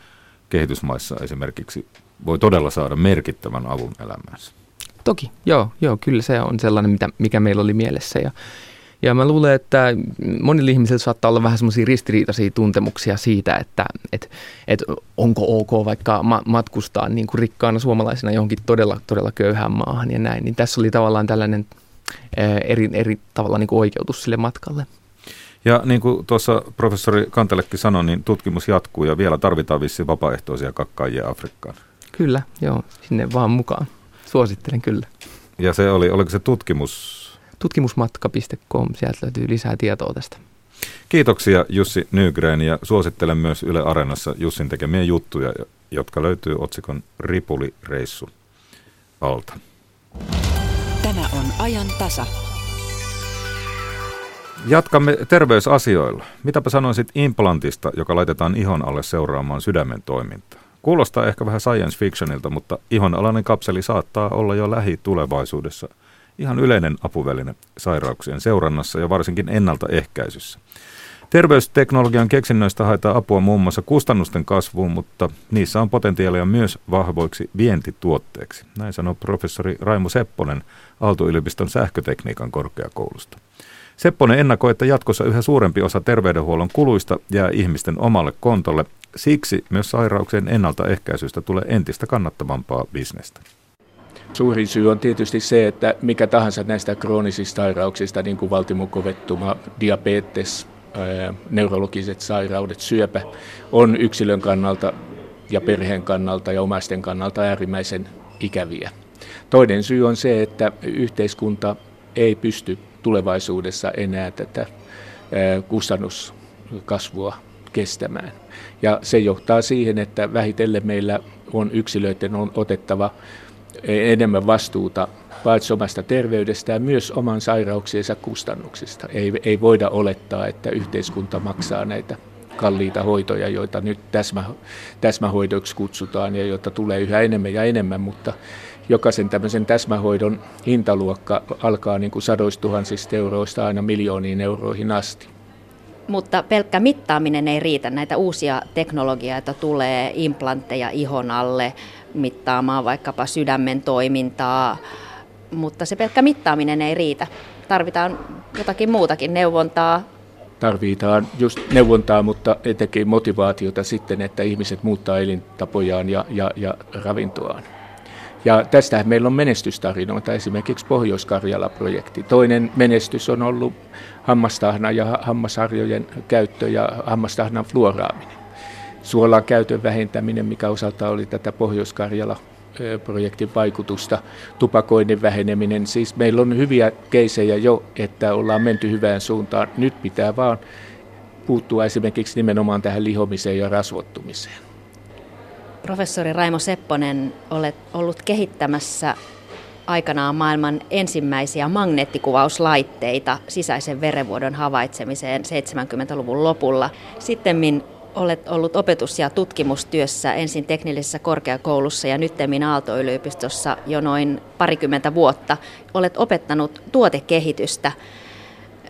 Speaker 2: kehitysmaissa esimerkiksi voi todella saada merkittävän avun elämäänsä.
Speaker 6: Toki, joo, joo, kyllä se on sellainen, mitä, mikä meillä oli mielessä. Ja, ja mä luulen, että monilla ihmisillä saattaa olla vähän semmoisia ristiriitaisia tuntemuksia siitä, että et, et onko ok vaikka ma- matkustaa niin kuin rikkaana suomalaisena johonkin todella, todella köyhään maahan ja näin. Niin tässä oli tavallaan tällainen eri, eri tavalla niin kuin oikeutus sille matkalle.
Speaker 2: Ja niin kuin tuossa professori Kantelekki sanoi, niin tutkimus jatkuu ja vielä tarvitaan vissi vapaaehtoisia kakkaajia Afrikkaan.
Speaker 6: Kyllä, joo, sinne vaan mukaan. Suosittelen kyllä.
Speaker 2: Ja se oli, oliko se tutkimus?
Speaker 6: Tutkimusmatka.com, sieltä löytyy lisää tietoa tästä.
Speaker 2: Kiitoksia Jussi Nygren ja suosittelen myös Yle Areenassa Jussin tekemiä juttuja, jotka löytyy otsikon Ripuli-reissu alta.
Speaker 5: Tämä on ajan tasa.
Speaker 2: Jatkamme terveysasioilla. Mitäpä sanoisit implantista, joka laitetaan ihon alle seuraamaan sydämen toimintaa? Kuulostaa ehkä vähän science fictionilta, mutta ihonalainen kapseli saattaa olla jo lähitulevaisuudessa ihan yleinen apuväline sairauksien seurannassa ja varsinkin ennaltaehkäisyssä. Terveysteknologian keksinnöistä haetaan apua muun muassa kustannusten kasvuun, mutta niissä on potentiaalia myös vahvoiksi vientituotteeksi. Näin sanoo professori Raimo Sepponen Aalto-yliopiston sähkötekniikan korkeakoulusta. Sepponen ennakoi, että jatkossa yhä suurempi osa terveydenhuollon kuluista jää ihmisten omalle kontolle. Siksi myös sairauksien ennaltaehkäisystä tulee entistä kannattavampaa bisnestä.
Speaker 8: Suurin syy on tietysti se, että mikä tahansa näistä kroonisista sairauksista, niin kuin valtimokovettuma, diabetes, neurologiset sairaudet, syöpä, on yksilön kannalta ja perheen kannalta ja omaisten kannalta äärimmäisen ikäviä. Toinen syy on se, että yhteiskunta ei pysty tulevaisuudessa enää tätä kustannuskasvua kestämään. Ja se johtaa siihen, että vähitellen meillä on yksilöiden on otettava enemmän vastuuta paitsi omasta terveydestään, myös oman sairauksiensa kustannuksista. Ei, ei voida olettaa, että yhteiskunta maksaa näitä kalliita hoitoja, joita nyt täsmä, täsmähoidoiksi kutsutaan ja joita tulee yhä enemmän ja enemmän, mutta jokaisen tämmöisen täsmähoidon hintaluokka alkaa niin kuin sadoistuhansista euroista aina miljooniin euroihin asti.
Speaker 9: Mutta pelkkä mittaaminen ei riitä. Näitä uusia teknologioita tulee, implantteja ihon alle, mittaamaan vaikkapa sydämen toimintaa, mutta se pelkkä mittaaminen ei riitä. Tarvitaan jotakin muutakin, neuvontaa.
Speaker 8: Tarvitaan just neuvontaa, mutta etenkin motivaatiota sitten, että ihmiset muuttaa elintapojaan ja, ja, ja ravintoaan. Ja tästä meillä on menestystarinoita, esimerkiksi Pohjois-Karjala-projekti. Toinen menestys on ollut hammastahna ja hammasharjojen käyttö ja hammastahnan fluoraaminen. Suolan käytön vähentäminen, mikä osalta oli tätä Pohjois-Karjala projektin vaikutusta, tupakoinnin väheneminen. Siis meillä on hyviä keisejä jo, että ollaan menty hyvään suuntaan. Nyt pitää vaan puuttua esimerkiksi nimenomaan tähän lihomiseen ja rasvottumiseen.
Speaker 9: Professori Raimo Sepponen, olet ollut kehittämässä aikanaan maailman ensimmäisiä magneettikuvauslaitteita sisäisen verenvuodon havaitsemiseen 70-luvun lopulla. Sitten olet ollut opetus- ja tutkimustyössä ensin teknillisessä korkeakoulussa ja nyttemmin Aalto-yliopistossa jo noin parikymmentä vuotta. Olet opettanut tuotekehitystä.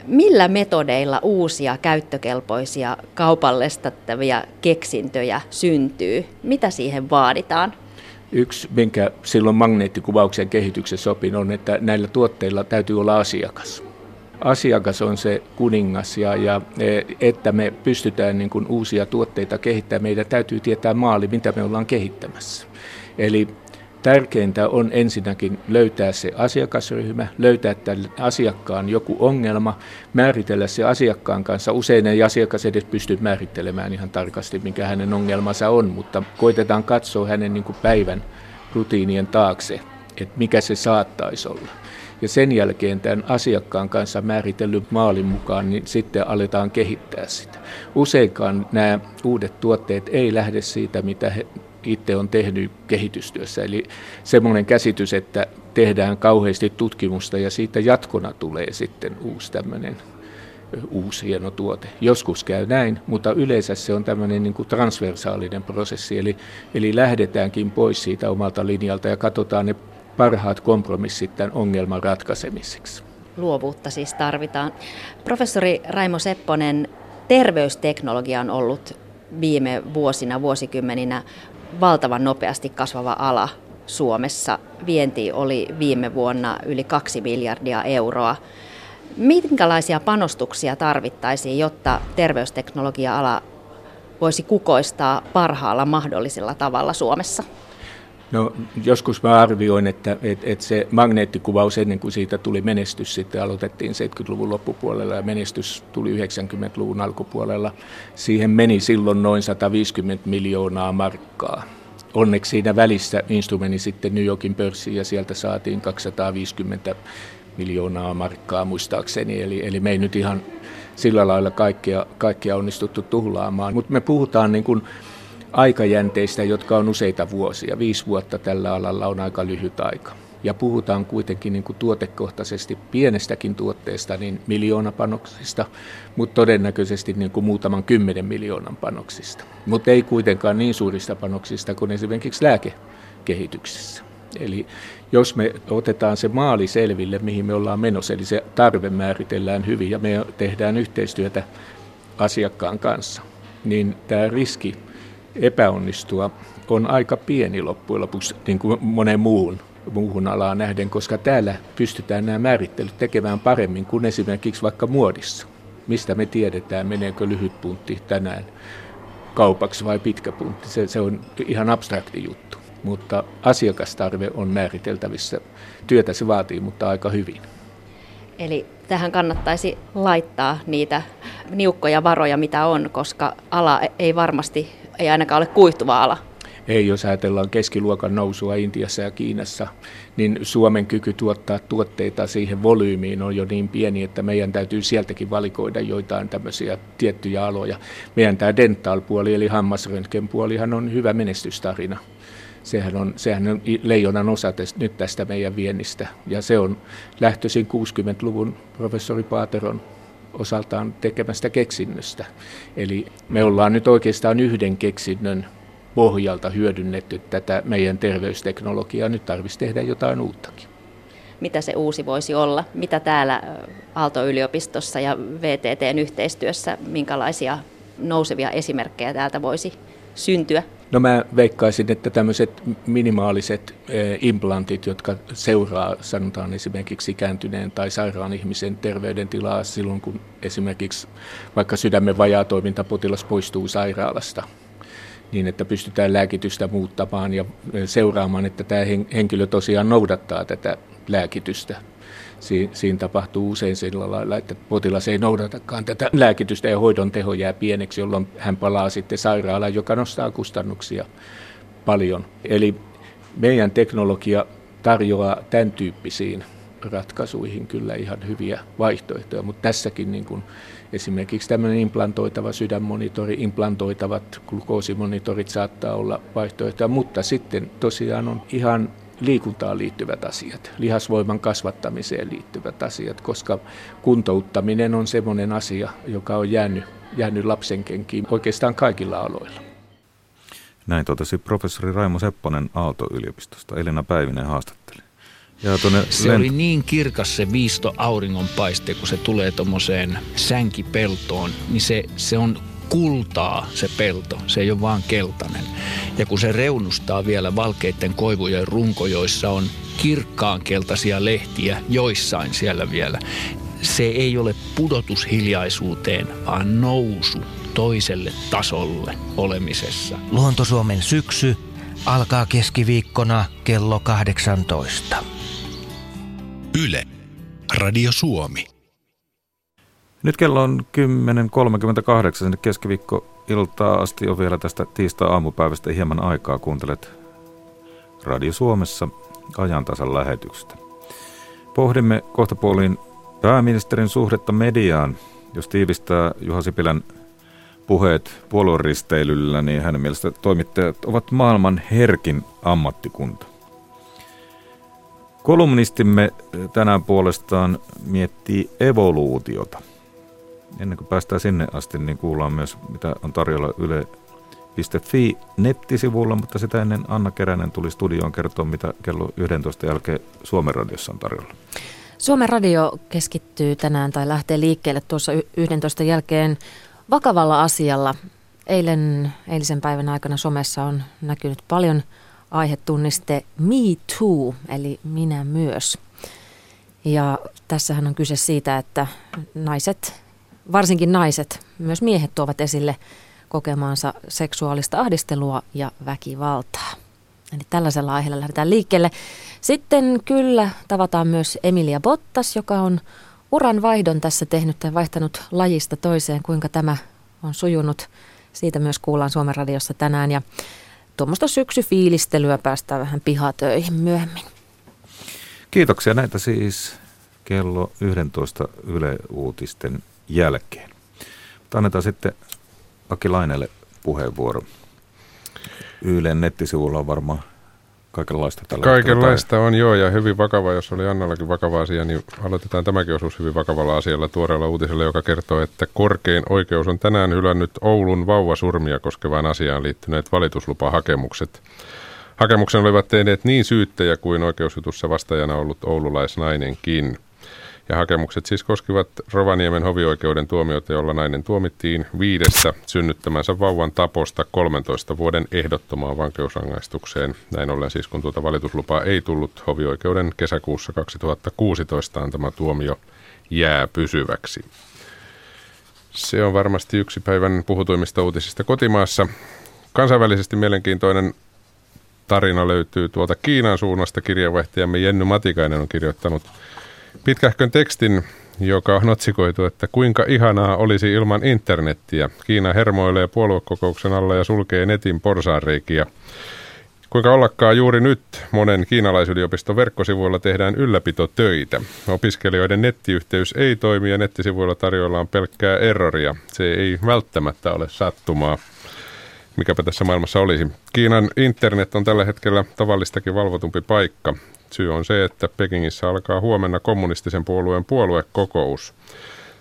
Speaker 9: Millä metodeilla uusia käyttökelpoisia kaupallistettavia keksintöjä syntyy? Mitä siihen vaaditaan?
Speaker 8: Yksi, minkä silloin magneettikuvauksen kehityksessä opin, on, että näillä tuotteilla täytyy olla asiakas. asiakas on se kuningas ja, ja e, että me pystytään niin kuin uusia tuotteita kehittämään, meidän täytyy tietää maali, mitä me ollaan kehittämässä. Eli tärkeintä on ensinnäkin löytää se asiakasryhmä, löytää tälle asiakkaan joku ongelma, määritellä se asiakkaan kanssa. Usein ei asiakas edes pysty määrittelemään ihan tarkasti, mikä hänen ongelmansa on, mutta koitetaan katsoa hänen niin kuin päivän rutiinien taakse, että mikä se saattaisi olla. Ja sen jälkeen tämän asiakkaan kanssa määritellyn maalin mukaan, niin sitten aletaan kehittää sitä. Useinkaan nämä uudet tuotteet ei lähde siitä, mitä he itse on tehnyt kehitystyössä. Eli semmoinen käsitys, että tehdään kauheasti tutkimusta ja siitä jatkona tulee sitten uusi tämmöinen uusi hieno tuote. Joskus käy näin, mutta yleensä se on tämmöinen niin kuin transversaalinen prosessi, eli, eli lähdetäänkin pois siitä omalta linjalta ja katsotaan ne parhaat kompromissit tämän ongelman ratkaisemiseksi.
Speaker 9: Luovuutta siis tarvitaan. Professori Raimo Sepponen, terveysteknologia on ollut viime vuosina, vuosikymmeninä valtavan nopeasti kasvava ala Suomessa. Vienti oli viime vuonna yli 2 miljardia euroa. Minkälaisia panostuksia tarvittaisiin, jotta terveysteknologia-ala voisi kukoistaa parhaalla mahdollisella tavalla Suomessa?
Speaker 8: No joskus mä arvioin, että, että, että se magneettikuvaus ennen kuin siitä tuli menestys, sitten aloitettiin 70-luvun loppupuolella ja menestys tuli 90-luvun alkupuolella. Siihen meni silloin noin 150 miljoonaa markkaa. Onneksi siinä välissä instrumentti sitten New Yorkin pörssiin ja sieltä saatiin 250 miljoonaa markkaa muistaakseni. Eli, eli me ei nyt ihan sillä lailla kaikkea, kaikkea onnistuttu tuhlaamaan. Mutta me puhutaan niin kuin aikajänteistä, jotka on useita vuosia. Viisi vuotta tällä alalla on aika lyhyt aika. Ja puhutaan kuitenkin niin kuin tuotekohtaisesti pienestäkin tuotteesta, niin miljoona panoksista, mutta todennäköisesti niin kuin muutaman kymmenen miljoonan panoksista. Mutta ei kuitenkaan niin suurista panoksista kuin esimerkiksi lääkekehityksessä. Eli jos me otetaan se maali selville, mihin me ollaan menossa, eli se tarve määritellään hyvin ja me tehdään yhteistyötä asiakkaan kanssa, niin tämä riski epäonnistua on aika pieni loppujen lopuksi niin kuin monen muun, muuhun alaan nähden, koska täällä pystytään nämä määrittelyt tekemään paremmin kuin esimerkiksi vaikka muodissa. Mistä me tiedetään, meneekö lyhyt puntti tänään kaupaksi vai pitkä puntti. Se, se on ihan abstrakti juttu, mutta asiakastarve on määriteltävissä. Työtä se vaatii, mutta aika hyvin.
Speaker 9: Eli tähän kannattaisi laittaa niitä niukkoja varoja, mitä on, koska ala ei varmasti ei ainakaan ole kuihtuva ala.
Speaker 8: Ei, jos ajatellaan keskiluokan nousua Intiassa ja Kiinassa, niin Suomen kyky tuottaa tuotteita siihen volyymiin on jo niin pieni, että meidän täytyy sieltäkin valikoida joitain tämmöisiä tiettyjä aloja. Meidän tämä dental-puoli eli hammasröntgen-puolihan on hyvä menestystarina. Sehän on, sehän on leijonan osa tästä, nyt tästä meidän viennistä. Ja se on lähtöisin 60-luvun professori Paateron osaltaan tekemästä keksinnöstä. Eli me ollaan nyt oikeastaan yhden keksinnön pohjalta hyödynnetty tätä meidän terveysteknologiaa. Nyt tarvitsisi tehdä jotain uuttakin.
Speaker 9: Mitä se uusi voisi olla? Mitä täällä Aalto-yliopistossa ja VTTn yhteistyössä, minkälaisia nousevia esimerkkejä täältä voisi syntyä?
Speaker 8: No mä veikkaisin, että tämmöiset minimaaliset eh, implantit, jotka seuraa sanotaan esimerkiksi ikääntyneen tai sairaan ihmisen terveydentilaa silloin, kun esimerkiksi vaikka sydämen vajaatoimintapotilas poistuu sairaalasta, niin että pystytään lääkitystä muuttamaan ja eh, seuraamaan, että tämä henkilö tosiaan noudattaa tätä lääkitystä si- siinä tapahtuu usein sillä lailla, että potilas ei noudatakaan tätä lääkitystä ja hoidon teho jää pieneksi, jolloin hän palaa sitten sairaalaan, joka nostaa kustannuksia paljon. Eli meidän teknologia tarjoaa tämän tyyppisiin ratkaisuihin kyllä ihan hyviä vaihtoehtoja, mutta tässäkin niin kuin esimerkiksi tämmöinen implantoitava sydänmonitori, implantoitavat glukoosimonitorit saattaa olla vaihtoehtoja, mutta sitten tosiaan on ihan liikuntaan liittyvät asiat, lihasvoiman kasvattamiseen liittyvät asiat, koska kuntouttaminen on semmoinen asia, joka on jäänyt, jäänyt lapsenkenkiin oikeastaan kaikilla aloilla.
Speaker 2: Näin totesi professori Raimo Sepponen Aalto-yliopistosta. Elina Päivinen haastatteli. Ja
Speaker 10: se lent- oli niin kirkas se viisto auringonpaiste, kun se tulee tuommoiseen sänkipeltoon, niin se, se on kultaa se pelto, se ei ole vaan keltainen. Ja kun se reunustaa vielä valkeiden koivujen runko, joissa on kirkkaankeltaisia lehtiä joissain siellä vielä, se ei ole pudotus hiljaisuuteen, vaan nousu toiselle tasolle olemisessa.
Speaker 11: Luontosuomen syksy alkaa keskiviikkona kello 18.
Speaker 1: Yle. Radio Suomi.
Speaker 2: Nyt kello on 10.38 sinne keskiviikko-iltaa asti on vielä tästä tiistai-aamupäivästä hieman aikaa. Kuuntelet Radio Suomessa ajantasan lähetyksestä. Pohdimme kohtapuoliin pääministerin suhdetta mediaan. Jos tiivistää Juha Sipilän puheet puolueristeilyllä, niin hänen mielestä toimittajat ovat maailman herkin ammattikunta. Kolumnistimme tänään puolestaan miettii evoluutiota. Ennen kuin päästään sinne asti, niin kuullaan myös, mitä on tarjolla yle.fi nettisivulla, mutta sitä ennen Anna Keränen tuli studioon kertoa, mitä kello 11 jälkeen Suomen radiossa on tarjolla.
Speaker 12: Suomen radio keskittyy tänään tai lähtee liikkeelle tuossa 11 jälkeen vakavalla asialla. Eilen, eilisen päivän aikana somessa on näkynyt paljon aihetunniste Me Too, eli minä myös. Ja tässähän on kyse siitä, että naiset, varsinkin naiset, myös miehet tuovat esille kokemaansa seksuaalista ahdistelua ja väkivaltaa. Eli tällaisella aiheella lähdetään liikkeelle. Sitten kyllä tavataan myös Emilia Bottas, joka on uran vaihdon tässä tehnyt tai vaihtanut lajista toiseen, kuinka tämä on sujunut. Siitä myös kuullaan Suomen radiossa tänään ja tuommoista syksyfiilistelyä päästään vähän pihatöihin myöhemmin.
Speaker 2: Kiitoksia näitä siis kello 11 Yle Uutisten jälkeen. Mutta annetaan sitten Aki Lainelle puheenvuoro. Ylen nettisivulla on varmaan kaikenlaista tällä
Speaker 13: Kaikenlaista on joo ja hyvin vakava, jos oli Annallakin vakava asia, niin aloitetaan tämäkin osuus hyvin vakavalla asialla tuoreella uutisella, joka kertoo, että korkein oikeus on tänään hylännyt Oulun vauvasurmia koskevaan asiaan liittyneet valituslupahakemukset. Hakemuksen olivat tehneet niin syyttäjä kuin oikeusjutussa vastaajana ollut oululaisnainenkin. Ja hakemukset siis koskivat Rovaniemen hovioikeuden tuomiota, jolla nainen tuomittiin viidessä synnyttämänsä vauvan taposta 13 vuoden ehdottomaan vankeusrangaistukseen. Näin ollen siis kun tuota valituslupaa ei tullut hovioikeuden kesäkuussa 2016 antama tuomio jää pysyväksi. Se on varmasti yksi päivän puhutuimmista uutisista kotimaassa. Kansainvälisesti mielenkiintoinen tarina löytyy tuolta Kiinan suunnasta. Kirjavaihtajamme Jenny Matikainen on kirjoittanut pitkähkön tekstin, joka on otsikoitu, että kuinka ihanaa olisi ilman internettiä. Kiina hermoilee puoluekokouksen alla ja sulkee netin porsaanreikiä. Kuinka ollakaan juuri nyt monen kiinalaisyliopiston verkkosivuilla tehdään ylläpitotöitä. Opiskelijoiden nettiyhteys ei toimi ja nettisivuilla tarjoillaan pelkkää erroria. Se ei välttämättä ole sattumaa mikäpä tässä maailmassa olisi. Kiinan internet on tällä hetkellä tavallistakin valvotumpi paikka. Syy on se, että Pekingissä alkaa huomenna kommunistisen puolueen puoluekokous.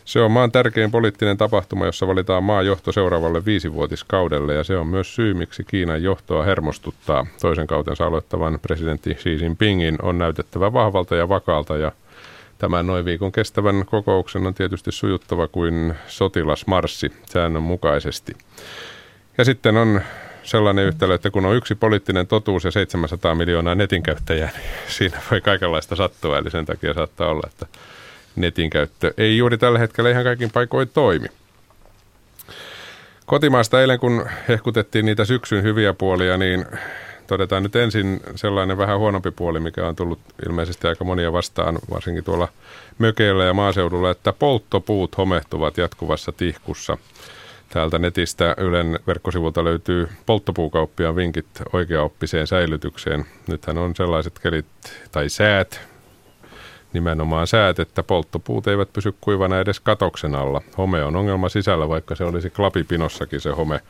Speaker 13: Se on maan tärkein poliittinen tapahtuma, jossa valitaan maan johto seuraavalle viisivuotiskaudelle ja se on myös syy, miksi Kiinan johtoa hermostuttaa. Toisen kautensa aloittavan presidentti Xi Jinpingin on näytettävä vahvalta ja vakaalta ja Tämän noin viikon kestävän kokouksen on tietysti sujuttava kuin sotilasmarssi säännönmukaisesti. Ja sitten on sellainen yhtälö, että kun on yksi poliittinen totuus ja 700 miljoonaa netin käyttäjää, niin siinä voi kaikenlaista sattua. Eli sen takia saattaa olla, että netin käyttö ei juuri tällä hetkellä ihan kaikin paikoin toimi. Kotimaasta eilen, kun hehkutettiin niitä syksyn hyviä puolia, niin todetaan nyt ensin sellainen vähän huonompi puoli, mikä on tullut ilmeisesti aika monia vastaan, varsinkin tuolla mökeillä ja maaseudulla, että polttopuut homehtuvat jatkuvassa tihkussa – Täältä netistä Ylen verkkosivulta löytyy polttopuukauppiaan vinkit oikeaoppiseen säilytykseen. Nythän on sellaiset kelit tai säät, nimenomaan säät, että polttopuut eivät pysy kuivana edes katoksen alla. Home on ongelma sisällä, vaikka se olisi klapipinossakin se home.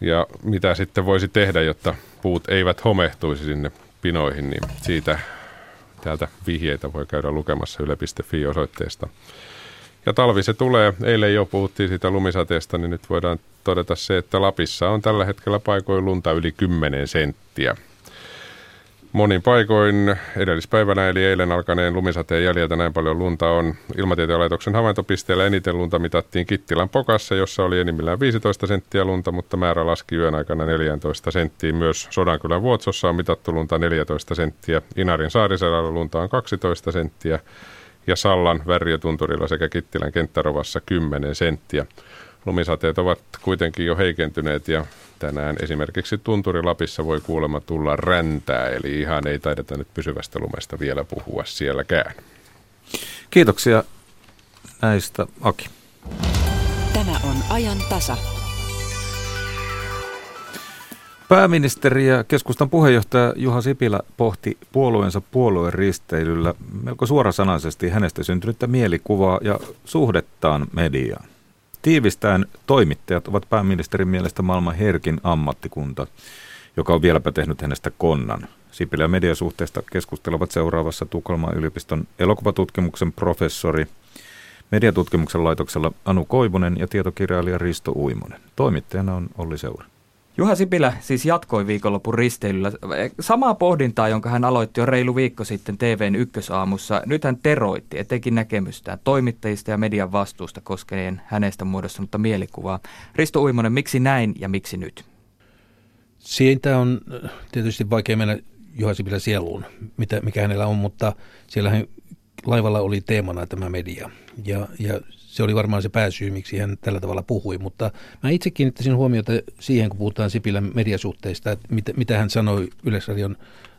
Speaker 13: Ja mitä sitten voisi tehdä, jotta puut eivät homehtuisi sinne pinoihin, niin siitä täältä vihjeitä voi käydä lukemassa yle.fi osoitteesta. Ja talvi se tulee. Eilen jo puhuttiin siitä lumisateesta, niin nyt voidaan todeta se, että Lapissa on tällä hetkellä paikoin lunta yli 10 senttiä. Monin paikoin edellispäivänä eli eilen alkaneen lumisateen jäljiltä näin paljon lunta on. Ilmatieteen laitoksen havaintopisteellä eniten lunta mitattiin Kittilän Pokassa, jossa oli enimmillään 15 senttiä lunta, mutta määrä laski yön aikana 14 senttiä. Myös Sodankylän Vuotsossa on mitattu lunta 14 senttiä. Inarin saariselällä lunta on 12 senttiä ja Sallan Värjötunturilla sekä Kittilän kenttärovassa 10 senttiä. Lumisateet ovat kuitenkin jo heikentyneet ja tänään esimerkiksi Tunturi Lapissa voi kuulemma tulla räntää, eli ihan ei taideta nyt pysyvästä lumesta vielä puhua sielläkään.
Speaker 2: Kiitoksia näistä, Aki.
Speaker 5: Tämä on ajan tasa.
Speaker 2: Pääministeri ja keskustan puheenjohtaja Juha Sipilä pohti puolueensa puolueen risteilyllä melko suorasanaisesti hänestä syntynyttä mielikuvaa ja suhdettaan mediaan. Tiivistään toimittajat ovat pääministerin mielestä maailman herkin ammattikunta, joka on vieläpä tehnyt hänestä konnan. Sipilä ja mediasuhteesta keskustelevat seuraavassa Tukholman yliopiston elokuvatutkimuksen professori, mediatutkimuksen laitoksella Anu Koivunen ja tietokirjailija Risto Uimonen. Toimittajana on Olli Seura.
Speaker 14: Juha Sipilä siis jatkoi viikonlopun risteilyllä samaa pohdintaa, jonka hän aloitti jo reilu viikko sitten TVn ykkösaamussa. Nyt hän teroitti etenkin näkemystään toimittajista ja median vastuusta koskeen hänestä muodostunutta mielikuvaa. Risto Uimonen, miksi näin ja miksi nyt?
Speaker 15: Siitä on äh, tietysti vaikea mennä Juha Sipilä sieluun, mitä, mikä hänellä on, mutta siellähän laivalla oli teemana tämä media. Ja, ja se oli varmaan se pääsyy, miksi hän tällä tavalla puhui, mutta mä itse kiinnittäisin huomiota siihen, kun puhutaan Sipilän mediasuhteista, että mitä, mitä hän sanoi Yleisradion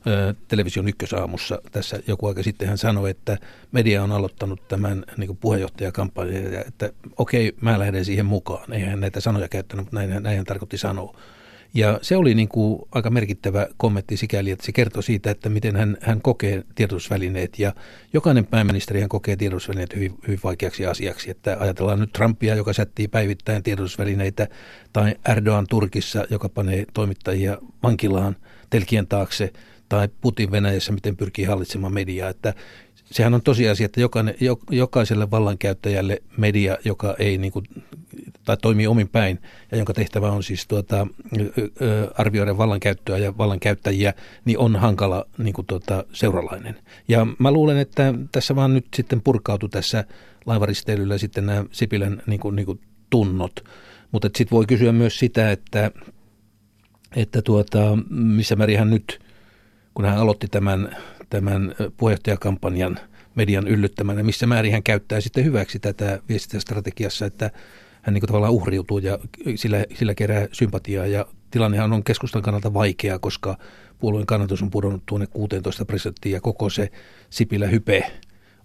Speaker 15: ö, television ykkösaamussa tässä joku aika sitten. Hän sanoi, että media on aloittanut tämän niin puheenjohtajakampanjan, että okei, mä lähden siihen mukaan. Eihän hän näitä sanoja käyttänyt, mutta näin, näin hän tarkoitti sanoa. Ja se oli niin kuin aika merkittävä kommentti sikäli, että se kertoi siitä, että miten hän, hän kokee tiedotusvälineet. Ja jokainen pääministeri hän kokee tiedotusvälineet hyvin, hyvin vaikeaksi asiaksi. Että ajatellaan nyt Trumpia, joka sättii päivittäin tiedotusvälineitä, tai Erdogan Turkissa, joka panee toimittajia vankilaan telkien taakse, tai Putin Venäjässä, miten pyrkii hallitsemaan mediaa. Että sehän on tosiasia, että jokainen, jokaiselle vallankäyttäjälle media, joka ei niin kuin, tai toimii omin päin ja jonka tehtävä on siis tuota, arvioida vallankäyttöä ja vallankäyttäjiä, niin on hankala niin kuin tuota, seuralainen. Ja mä luulen, että tässä vaan nyt sitten purkautuu tässä laivaristeilyllä sitten nämä Sipilän niin kuin, niin kuin tunnot. Mutta sitten voi kysyä myös sitä, että, että tuota, missä määrin hän nyt, kun hän aloitti tämän tämän puheenjohtajakampanjan median yllyttämänä, missä määrin hän käyttää sitten hyväksi tätä viestintästrategiassa, että hän niin tavallaan uhriutuu ja sillä, sillä kerää sympatiaa. Ja tilannehan on keskustan kannalta vaikea, koska puolueen kannatus on pudonnut tuonne 16 prosenttia ja koko se Sipilä hype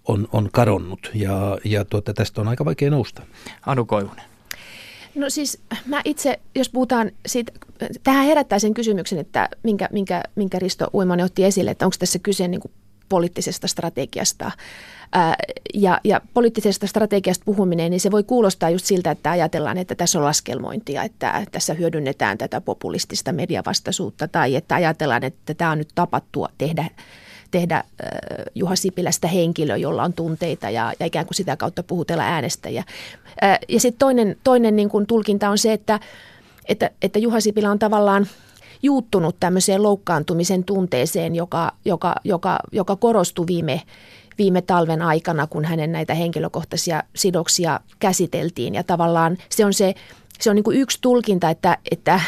Speaker 15: on, on kadonnut ja, ja tuota, tästä on aika vaikea nousta.
Speaker 14: Anu Koivunen.
Speaker 16: No siis mä itse, jos puhutaan siitä, tähän herättää sen kysymyksen, että minkä, minkä, minkä Risto Uimanen otti esille, että onko tässä kyse niin kuin poliittisesta strategiasta. Ää, ja, ja poliittisesta strategiasta puhuminen, niin se voi kuulostaa just siltä, että ajatellaan, että tässä on laskelmointia, että tässä hyödynnetään tätä populistista mediavastaisuutta tai että ajatellaan, että tämä on nyt tapattua tehdä tehdä Juha Sipilästä henkilö, jolla on tunteita ja, ja ikään kuin sitä kautta puhutella äänestäjiä. Ja sitten toinen, toinen niin kuin tulkinta on se, että, että, että Juha Sipilä on tavallaan juuttunut tämmöiseen loukkaantumisen tunteeseen, joka, joka, joka, joka korostui viime, viime talven aikana, kun hänen näitä henkilökohtaisia sidoksia käsiteltiin. Ja tavallaan se on se, se on niin kuin yksi tulkinta, että, että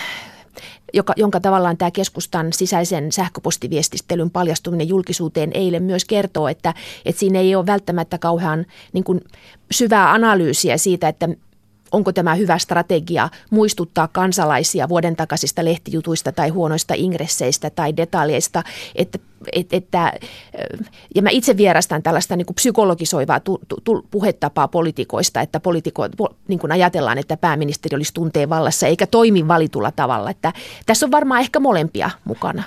Speaker 16: joka, jonka tavallaan tämä keskustan sisäisen sähköpostiviestistelyn paljastuminen julkisuuteen eilen myös kertoo, että, että siinä ei ole välttämättä kauhean niin kuin syvää analyysiä siitä, että onko tämä hyvä strategia muistuttaa kansalaisia vuoden takaisista lehtijutuista tai huonoista ingresseistä tai detaljeista, että et, että, ja mä itse vierastan tällaista niin kuin psykologisoivaa tu, tu, puhetapaa poliitikoista, että poliitiko, niin kuin ajatellaan, että pääministeri olisi tunteen vallassa eikä toimi valitulla tavalla. Että tässä on varmaan ehkä molempia mukana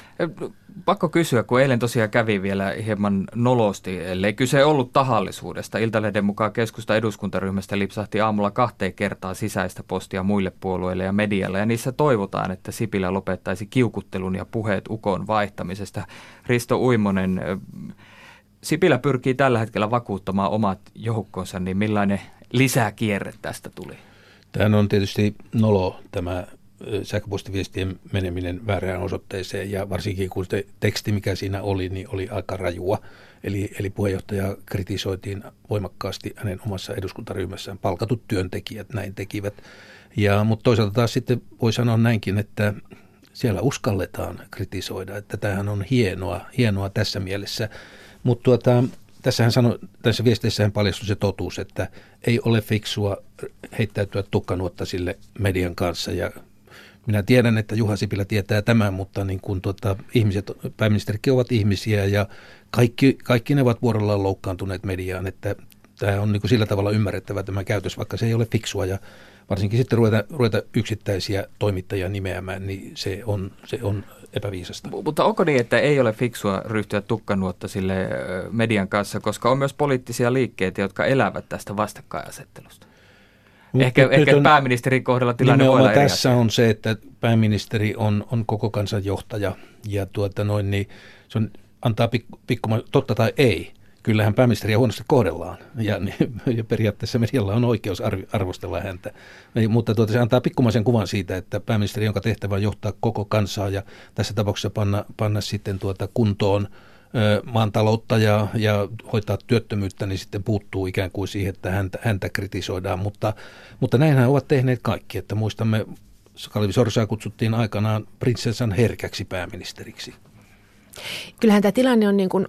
Speaker 14: pakko kysyä, kun eilen tosiaan kävi vielä hieman nolosti, ellei kyse ollut tahallisuudesta. Iltalehden mukaan keskusta eduskuntaryhmästä lipsahti aamulla kahteen kertaan sisäistä postia muille puolueille ja medialle, ja niissä toivotaan, että Sipilä lopettaisi kiukuttelun ja puheet ukon vaihtamisesta. Risto Uimonen, Sipilä pyrkii tällä hetkellä vakuuttamaan omat joukkonsa, niin millainen lisäkierre tästä tuli?
Speaker 15: Tämä on tietysti nolo tämä sähköpostiviestien meneminen väärään osoitteeseen ja varsinkin kun se teksti, mikä siinä oli, niin oli aika rajua. Eli, eli puheenjohtaja kritisoitiin voimakkaasti hänen omassa eduskuntaryhmässään. Palkatut työntekijät näin tekivät. Ja, mutta toisaalta taas sitten voi sanoa näinkin, että siellä uskalletaan kritisoida, että tämähän on hienoa, hienoa tässä mielessä. Mutta tuota, tässähän sano, tässä viesteissähän paljastui se totuus, että ei ole fiksua heittäytyä tukkanuotta sille median kanssa ja minä tiedän, että Juha Sipilä tietää tämän, mutta niin kuin tuota, ihmiset, pääministerikin ovat ihmisiä ja kaikki, kaikki ne ovat vuorollaan loukkaantuneet mediaan, että tämä on niin kuin sillä tavalla ymmärrettävä tämä käytös, vaikka se ei ole fiksua ja varsinkin sitten ruveta, ruveta yksittäisiä toimittajia nimeämään, niin se on, se on epäviisasta.
Speaker 14: Mutta onko niin, että ei ole fiksua ryhtyä tukkanuotta sille median kanssa, koska on myös poliittisia liikkeitä, jotka elävät tästä vastakkainasettelusta? Ehkä, nyt ehkä on, pääministerin kohdalla tilanne voi olla
Speaker 15: tässä on se, että pääministeri on, on koko kansan johtaja ja tuota noin, niin se on, antaa pikku, pikku, totta tai ei, kyllähän pääministeriä huonosti kohdellaan. Ja, ja periaatteessa medialla on oikeus arvostella häntä. Mutta tuota, se antaa pikkumaisen kuvan siitä, että pääministeri, jonka tehtävä on johtaa koko kansaa ja tässä tapauksessa panna, panna sitten tuota kuntoon maan taloutta ja, ja hoitaa työttömyyttä, niin sitten puuttuu ikään kuin siihen, että häntä, häntä kritisoidaan. Mutta, mutta näinhän ovat tehneet kaikki, että muistamme, Kalvi Sorsaa kutsuttiin aikanaan prinsessan herkäksi pääministeriksi.
Speaker 16: Kyllähän tämä tilanne on niin kuin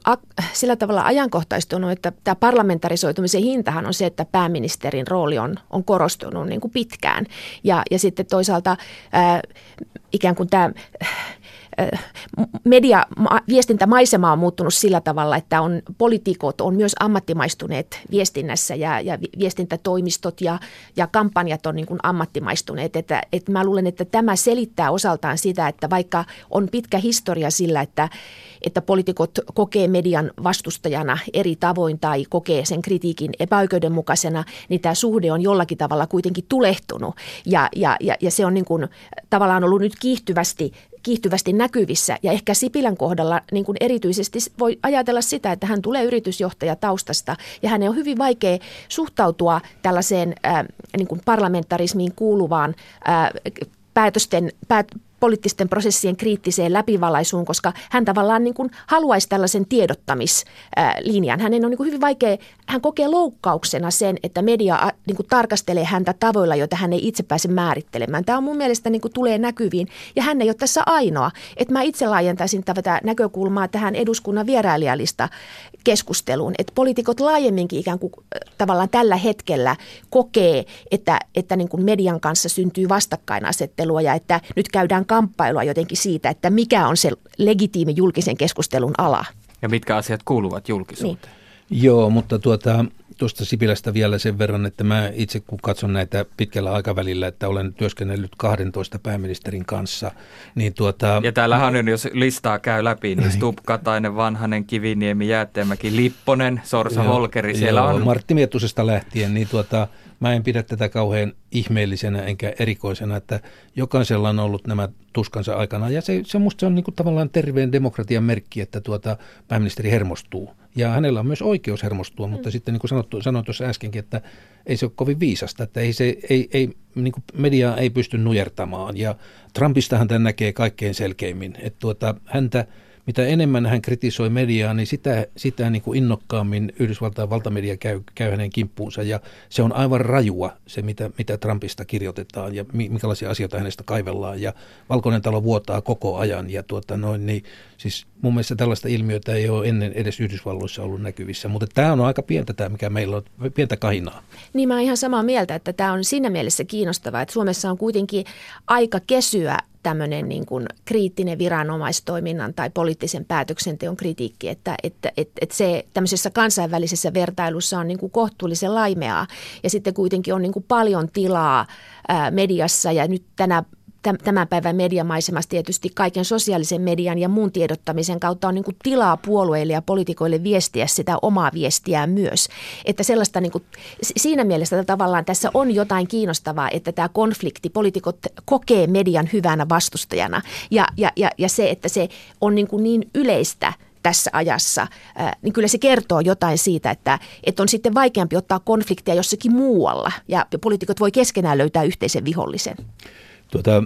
Speaker 16: sillä tavalla ajankohtaistunut, että tämä parlamentarisoitumisen hintahan on se, että pääministerin rooli on, on korostunut niin kuin pitkään. Ja, ja sitten toisaalta ää, ikään kuin tämä media, viestintämaisema on muuttunut sillä tavalla, että on, poliitikot on myös ammattimaistuneet viestinnässä ja, ja viestintätoimistot ja, ja kampanjat on niin kuin ammattimaistuneet. Että, että mä luulen, että tämä selittää osaltaan sitä, että vaikka on pitkä historia sillä, että, että poliitikot kokee median vastustajana eri tavoin tai kokee sen kritiikin epäoikeudenmukaisena, niin tämä suhde on jollakin tavalla kuitenkin tulehtunut. Ja, ja, ja, ja se on niin kuin, tavallaan ollut nyt kiihtyvästi kiihtyvästi näkyvissä. Ja ehkä Sipilän kohdalla niin kuin erityisesti voi ajatella sitä, että hän tulee yritysjohtaja taustasta ja hänen on hyvin vaikea suhtautua tällaiseen äh, niin kuin parlamentarismiin kuuluvaan äh, päätösten, päät, poliittisten prosessien kriittiseen läpivalaisuun, koska hän tavallaan niin kuin haluaisi tällaisen tiedottamislinjan. Hänen on niin kuin hyvin vaikea, hän kokee loukkauksena sen, että media niin kuin tarkastelee häntä tavoilla, joita hän ei itse pääse määrittelemään. Tämä on mun mielestä niin kuin tulee näkyviin ja hän ei ole tässä ainoa. Että mä itse laajentaisin tätä näkökulmaa tähän eduskunnan vierailijalista keskusteluun, että poliitikot laajemminkin ikään kuin tavallaan tällä hetkellä kokee, että, että niin kuin median kanssa syntyy vastakkainasettelua ja että nyt käydään kamppailua jotenkin siitä, että mikä on se legitiimi julkisen keskustelun ala.
Speaker 14: Ja mitkä asiat kuuluvat julkisuuteen.
Speaker 15: Niin. Joo, mutta tuota, tuosta Sipilästä vielä sen verran, että mä itse kun katson näitä pitkällä aikavälillä, että olen työskennellyt 12 pääministerin kanssa, niin tuota...
Speaker 14: Ja täällähän on, jos listaa käy läpi, niin Stubb, Katainen, Vanhanen, Kiviniemi, Jäätteenmäki, Lipponen, Sorsa, joo, Holkeri, siellä joo, on...
Speaker 15: Martti Miettusesta lähtien, niin tuota, mä en pidä tätä kauhean ihmeellisenä enkä erikoisena, että jokaisella on ollut nämä tuskansa aikana. Ja se, se musta on niin kuin tavallaan terveen demokratian merkki, että tuota, pääministeri hermostuu. Ja hänellä on myös oikeus hermostua, mm. mutta sitten niin kuin sanottu, sanoin tuossa äskenkin, että ei se ole kovin viisasta, että ei se, ei, ei, niin kuin media ei pysty nujertamaan. Ja Trumpistahan tämän näkee kaikkein selkeimmin, että tuota, häntä – mitä enemmän hän kritisoi mediaa, niin sitä, sitä niin kuin innokkaammin Yhdysvaltain valtamedia käy, käy hänen kimppuunsa. Ja se on aivan rajua se, mitä, mitä Trumpista kirjoitetaan ja minkälaisia asioita hänestä kaivellaan. Ja Valkoinen talo vuotaa koko ajan. Ja tuota noin, niin, siis mun mielestä tällaista ilmiötä ei ole ennen edes Yhdysvalloissa ollut näkyvissä. Mutta tämä on aika pientä tämä, mikä meillä on, pientä kahinaa.
Speaker 16: Niin mä oon ihan samaa mieltä, että tämä on siinä mielessä kiinnostavaa, että Suomessa on kuitenkin aika kesyä tämmöinen niin kuin kriittinen viranomaistoiminnan tai poliittisen päätöksenteon kritiikki, että, että, että, että se tämmöisessä kansainvälisessä vertailussa on niin kuin kohtuullisen laimeaa. Ja sitten kuitenkin on niin kuin paljon tilaa mediassa ja nyt tänä tämän päivän mediamaisemassa tietysti kaiken sosiaalisen median ja muun tiedottamisen kautta on niin kuin tilaa puolueille ja poliitikoille viestiä sitä omaa viestiä myös. Että sellaista niin kuin, siinä mielessä tavallaan tässä on jotain kiinnostavaa, että tämä konflikti, poliitikot kokee median hyvänä vastustajana ja, ja, ja, ja se, että se on niin, kuin niin yleistä tässä ajassa, niin kyllä se kertoo jotain siitä, että, että on sitten vaikeampi ottaa konfliktia jossakin muualla ja poliitikot voi keskenään löytää yhteisen vihollisen.
Speaker 15: Tuota,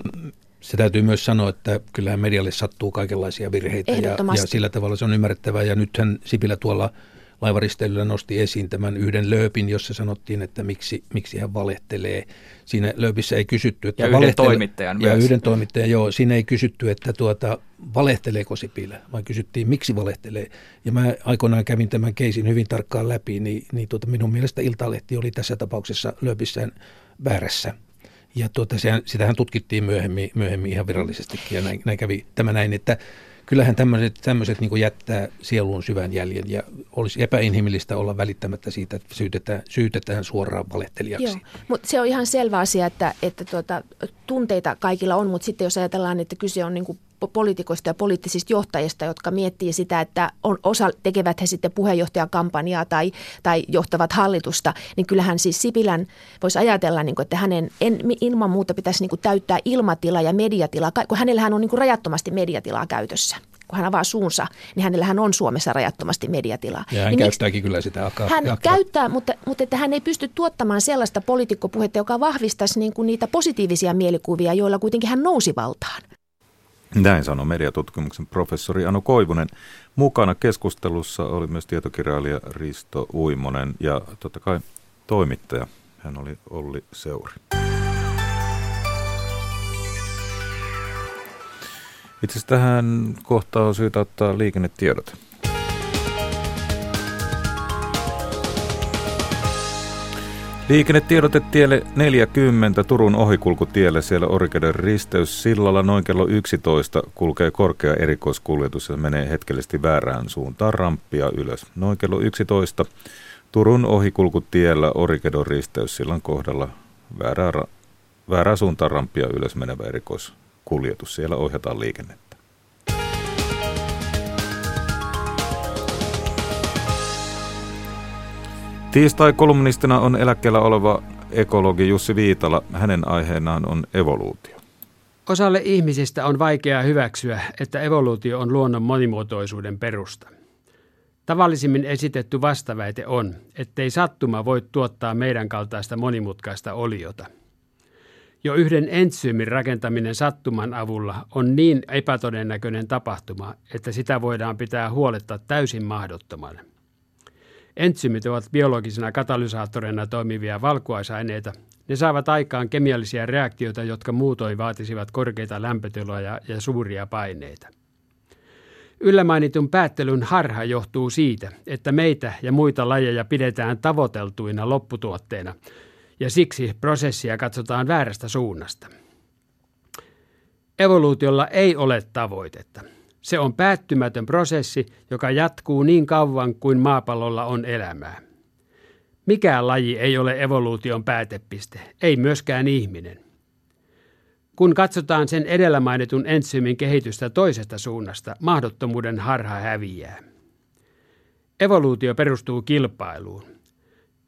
Speaker 15: se täytyy myös sanoa, että kyllähän medialle sattuu kaikenlaisia virheitä ja, ja sillä tavalla se on ymmärrettävää. Ja nythän Sipilä tuolla laivaristeilyllä nosti esiin tämän yhden lööpin, jossa sanottiin, että miksi, miksi hän valehtelee. Siinä lööpissä ei kysytty, että
Speaker 14: ja yhden toimittajan
Speaker 15: ja
Speaker 14: myös.
Speaker 15: yhden toimittajan, joo. Siinä ei kysytty, että tuota, valehteleeko Sipilä, vaan kysyttiin, miksi valehtelee. Ja mä aikoinaan kävin tämän keisin hyvin tarkkaan läpi, niin, niin tuota, minun mielestä Iltalehti oli tässä tapauksessa lööpissään väärässä. Ja tuota, sehän, sitähän tutkittiin myöhemmin, myöhemmin ihan virallisestikin ja näin, näin kävi tämä näin, että kyllähän tämmöiset, tämmöiset niin jättää sieluun syvän jäljen ja olisi epäinhimillistä olla välittämättä siitä, että syytetään, syytetään suoraan valehtelijaksi.
Speaker 16: Joo, mutta se on ihan selvä asia, että, että tuota, tunteita kaikilla on, mutta sitten jos ajatellaan, että kyse on niin poliitikoista ja poliittisista johtajista, jotka miettii sitä, että on osa, tekevät he sitten puheenjohtajakampanjaa tai, tai johtavat hallitusta, niin kyllähän siis Sipilän voisi ajatella, niin kuin, että hänen en, ilman muuta pitäisi niin kuin täyttää ilmatila ja mediatila, kun hänellähän on niin kuin rajattomasti mediatilaa käytössä kun hän avaa suunsa, niin hänellähän on Suomessa rajattomasti mediatilaa.
Speaker 15: Ja hän
Speaker 16: niin
Speaker 15: käyttääkin miksi, kyllä sitä akaa.
Speaker 16: Hän jakaa. käyttää, mutta, mutta että hän ei pysty tuottamaan sellaista poliitikkopuhetta, joka vahvistaisi niin kuin niitä positiivisia mielikuvia, joilla kuitenkin hän nousi valtaan.
Speaker 2: Näin sanoi mediatutkimuksen professori Anu Koivunen. Mukana keskustelussa oli myös tietokirjailija Risto Uimonen ja totta kai toimittaja. Hän oli Olli Seuri. Itse asiassa tähän kohtaan on syytä ottaa liikennetiedot. Liikennetiedote tielle 40 Turun ohikulkutielle siellä Orikeuden risteys sillalla noin kello 11 kulkee korkea erikoiskuljetus ja menee hetkellisesti väärään suuntaan ramppia ylös. Noin kello 11 Turun ohikulkutiellä Orikedon risteyssillan kohdalla väärää, väärää suuntaan ramppia ylös menevä erikoiskuljetus. Siellä ohjataan liikennettä. Tiistai-kolumnistina on eläkkeellä oleva ekologi Jussi Viitala. Hänen aiheenaan on evoluutio.
Speaker 17: Osalle ihmisistä on vaikeaa hyväksyä, että evoluutio on luonnon monimuotoisuuden perusta. Tavallisimmin esitetty vastaväite on, ettei sattuma voi tuottaa meidän kaltaista monimutkaista oliota. Jo yhden entsyymin rakentaminen sattuman avulla on niin epätodennäköinen tapahtuma, että sitä voidaan pitää huoletta täysin mahdottomana. Entsymit ovat biologisina katalysaattoreina toimivia valkuaisaineita. Ne saavat aikaan kemiallisia reaktioita, jotka muutoin vaatisivat korkeita lämpötiloja ja suuria paineita. Yllämainitun päättelyn harha johtuu siitä, että meitä ja muita lajeja pidetään tavoiteltuina lopputuotteina, ja siksi prosessia katsotaan väärästä suunnasta. Evoluutiolla ei ole tavoitetta. Se on päättymätön prosessi, joka jatkuu niin kauan kuin maapallolla on elämää. Mikään laji ei ole evoluution päätepiste, ei myöskään ihminen. Kun katsotaan sen edellä mainitun entsyymin kehitystä toisesta suunnasta, mahdottomuuden harha häviää. Evoluutio perustuu kilpailuun.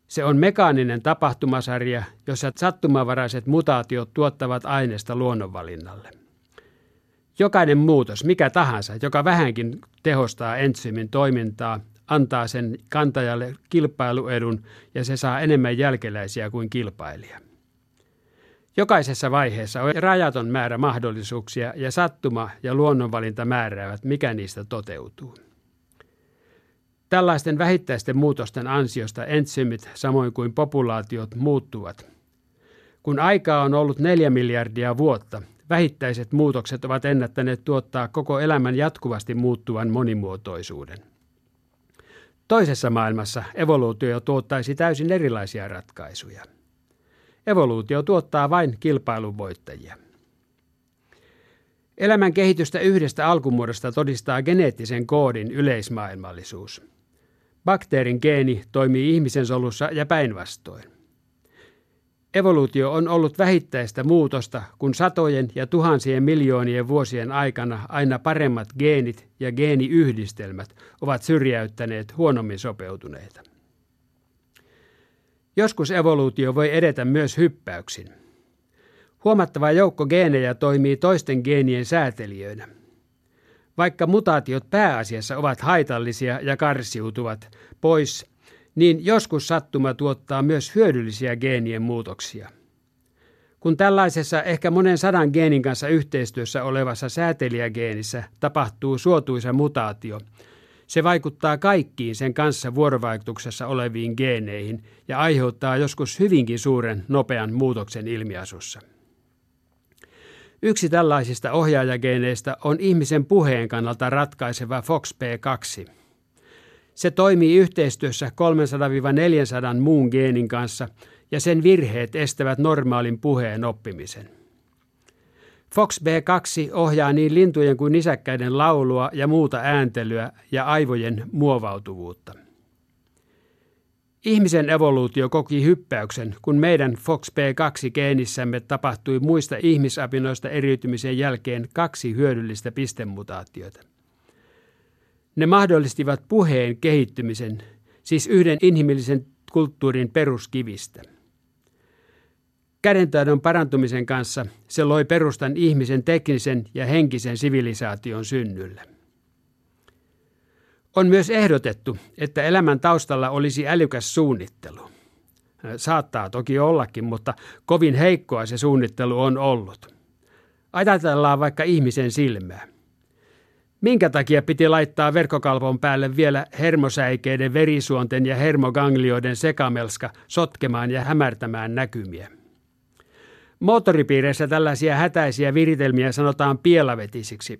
Speaker 17: Se on mekaaninen tapahtumasarja, jossa sattumavaraiset mutaatiot tuottavat aineesta luonnonvalinnalle. Jokainen muutos, mikä tahansa, joka vähänkin tehostaa entsyymin toimintaa, antaa sen kantajalle kilpailuedun ja se saa enemmän jälkeläisiä kuin kilpailija. Jokaisessa vaiheessa on rajaton määrä mahdollisuuksia ja sattuma ja luonnonvalinta määräävät, mikä niistä toteutuu. Tällaisten vähittäisten muutosten ansiosta entsyymit samoin kuin populaatiot muuttuvat. Kun aikaa on ollut neljä miljardia vuotta, vähittäiset muutokset ovat ennättäneet tuottaa koko elämän jatkuvasti muuttuvan monimuotoisuuden. Toisessa maailmassa evoluutio tuottaisi täysin erilaisia ratkaisuja. Evoluutio tuottaa vain kilpailun voittajia. Elämän kehitystä yhdestä alkumuodosta todistaa geneettisen koodin yleismaailmallisuus. Bakteerin geeni toimii ihmisen solussa ja päinvastoin. Evoluutio on ollut vähittäistä muutosta, kun satojen ja tuhansien miljoonien vuosien aikana aina paremmat geenit ja geeniyhdistelmät ovat syrjäyttäneet huonommin sopeutuneita. Joskus evoluutio voi edetä myös hyppäyksin. Huomattava joukko geenejä toimii toisten geenien säätelijöinä. Vaikka mutaatiot pääasiassa ovat haitallisia ja karsiutuvat pois, niin joskus sattuma tuottaa myös hyödyllisiä geenien muutoksia. Kun tällaisessa ehkä monen sadan geenin kanssa yhteistyössä olevassa säätelijägeenissä tapahtuu suotuisa mutaatio, Se vaikuttaa kaikkiin sen kanssa vuorovaikutuksessa oleviin geeneihin ja aiheuttaa joskus hyvinkin suuren nopean muutoksen ilmiasussa. Yksi tällaisista ohjaajageeneistä on ihmisen puheen kannalta ratkaiseva FOXP2. Se toimii yhteistyössä 300-400 muun geenin kanssa ja sen virheet estävät normaalin puheen oppimisen. FOXB2 ohjaa niin lintujen kuin nisäkkäiden laulua ja muuta ääntelyä ja aivojen muovautuvuutta. Ihmisen evoluutio koki hyppäyksen, kun meidän FOXP2-geenissämme tapahtui muista ihmisapinoista eriytymisen jälkeen kaksi hyödyllistä pistemutaatiota. Ne mahdollistivat puheen kehittymisen, siis yhden inhimillisen kulttuurin peruskivistä. Kädentaidon parantumisen kanssa se loi perustan ihmisen teknisen ja henkisen sivilisaation synnylle. On myös ehdotettu, että elämän taustalla olisi älykäs suunnittelu. Saattaa toki ollakin, mutta kovin heikkoa se suunnittelu on ollut. Ajatellaan vaikka ihmisen silmää. Minkä takia piti laittaa verkkokalvon päälle vielä hermosäikeiden, verisuonten ja hermoganglioiden sekamelska sotkemaan ja hämärtämään näkymiä? Moottoripiireissä tällaisia hätäisiä viritelmiä sanotaan pielavetisiksi,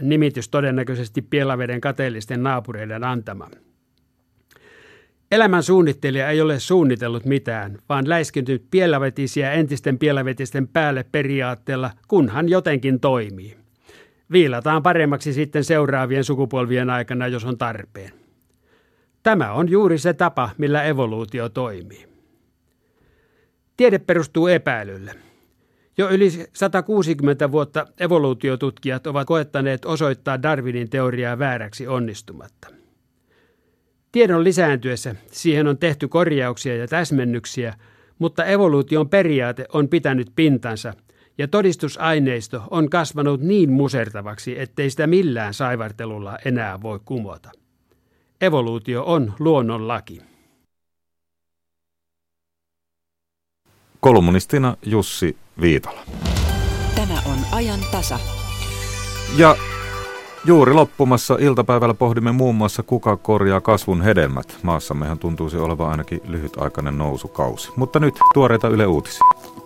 Speaker 17: nimitys todennäköisesti pielaveden kateellisten naapureiden antama. Elämän suunnittelija ei ole suunnitellut mitään, vaan läiskynyt pielavetisiä entisten pielavetisten päälle periaatteella, kunhan jotenkin toimii. Viilataan paremmaksi sitten seuraavien sukupolvien aikana, jos on tarpeen. Tämä on juuri se tapa, millä evoluutio toimii. Tiede perustuu epäilylle. Jo yli 160 vuotta evoluutiotutkijat ovat koettaneet osoittaa Darwinin teoriaa vääräksi onnistumatta. Tiedon lisääntyessä siihen on tehty korjauksia ja täsmennyksiä, mutta evoluution periaate on pitänyt pintansa ja todistusaineisto on kasvanut niin musertavaksi, ettei sitä millään saivartelulla enää voi kumota. Evoluutio on luonnonlaki.
Speaker 2: Kolumnistina Jussi Viitala.
Speaker 5: Tämä on ajan tasa.
Speaker 2: Ja juuri loppumassa iltapäivällä pohdimme muun muassa, kuka korjaa kasvun hedelmät. Maassammehan tuntuisi olevan ainakin lyhytaikainen nousukausi. Mutta nyt tuoreita Yle Uutisia.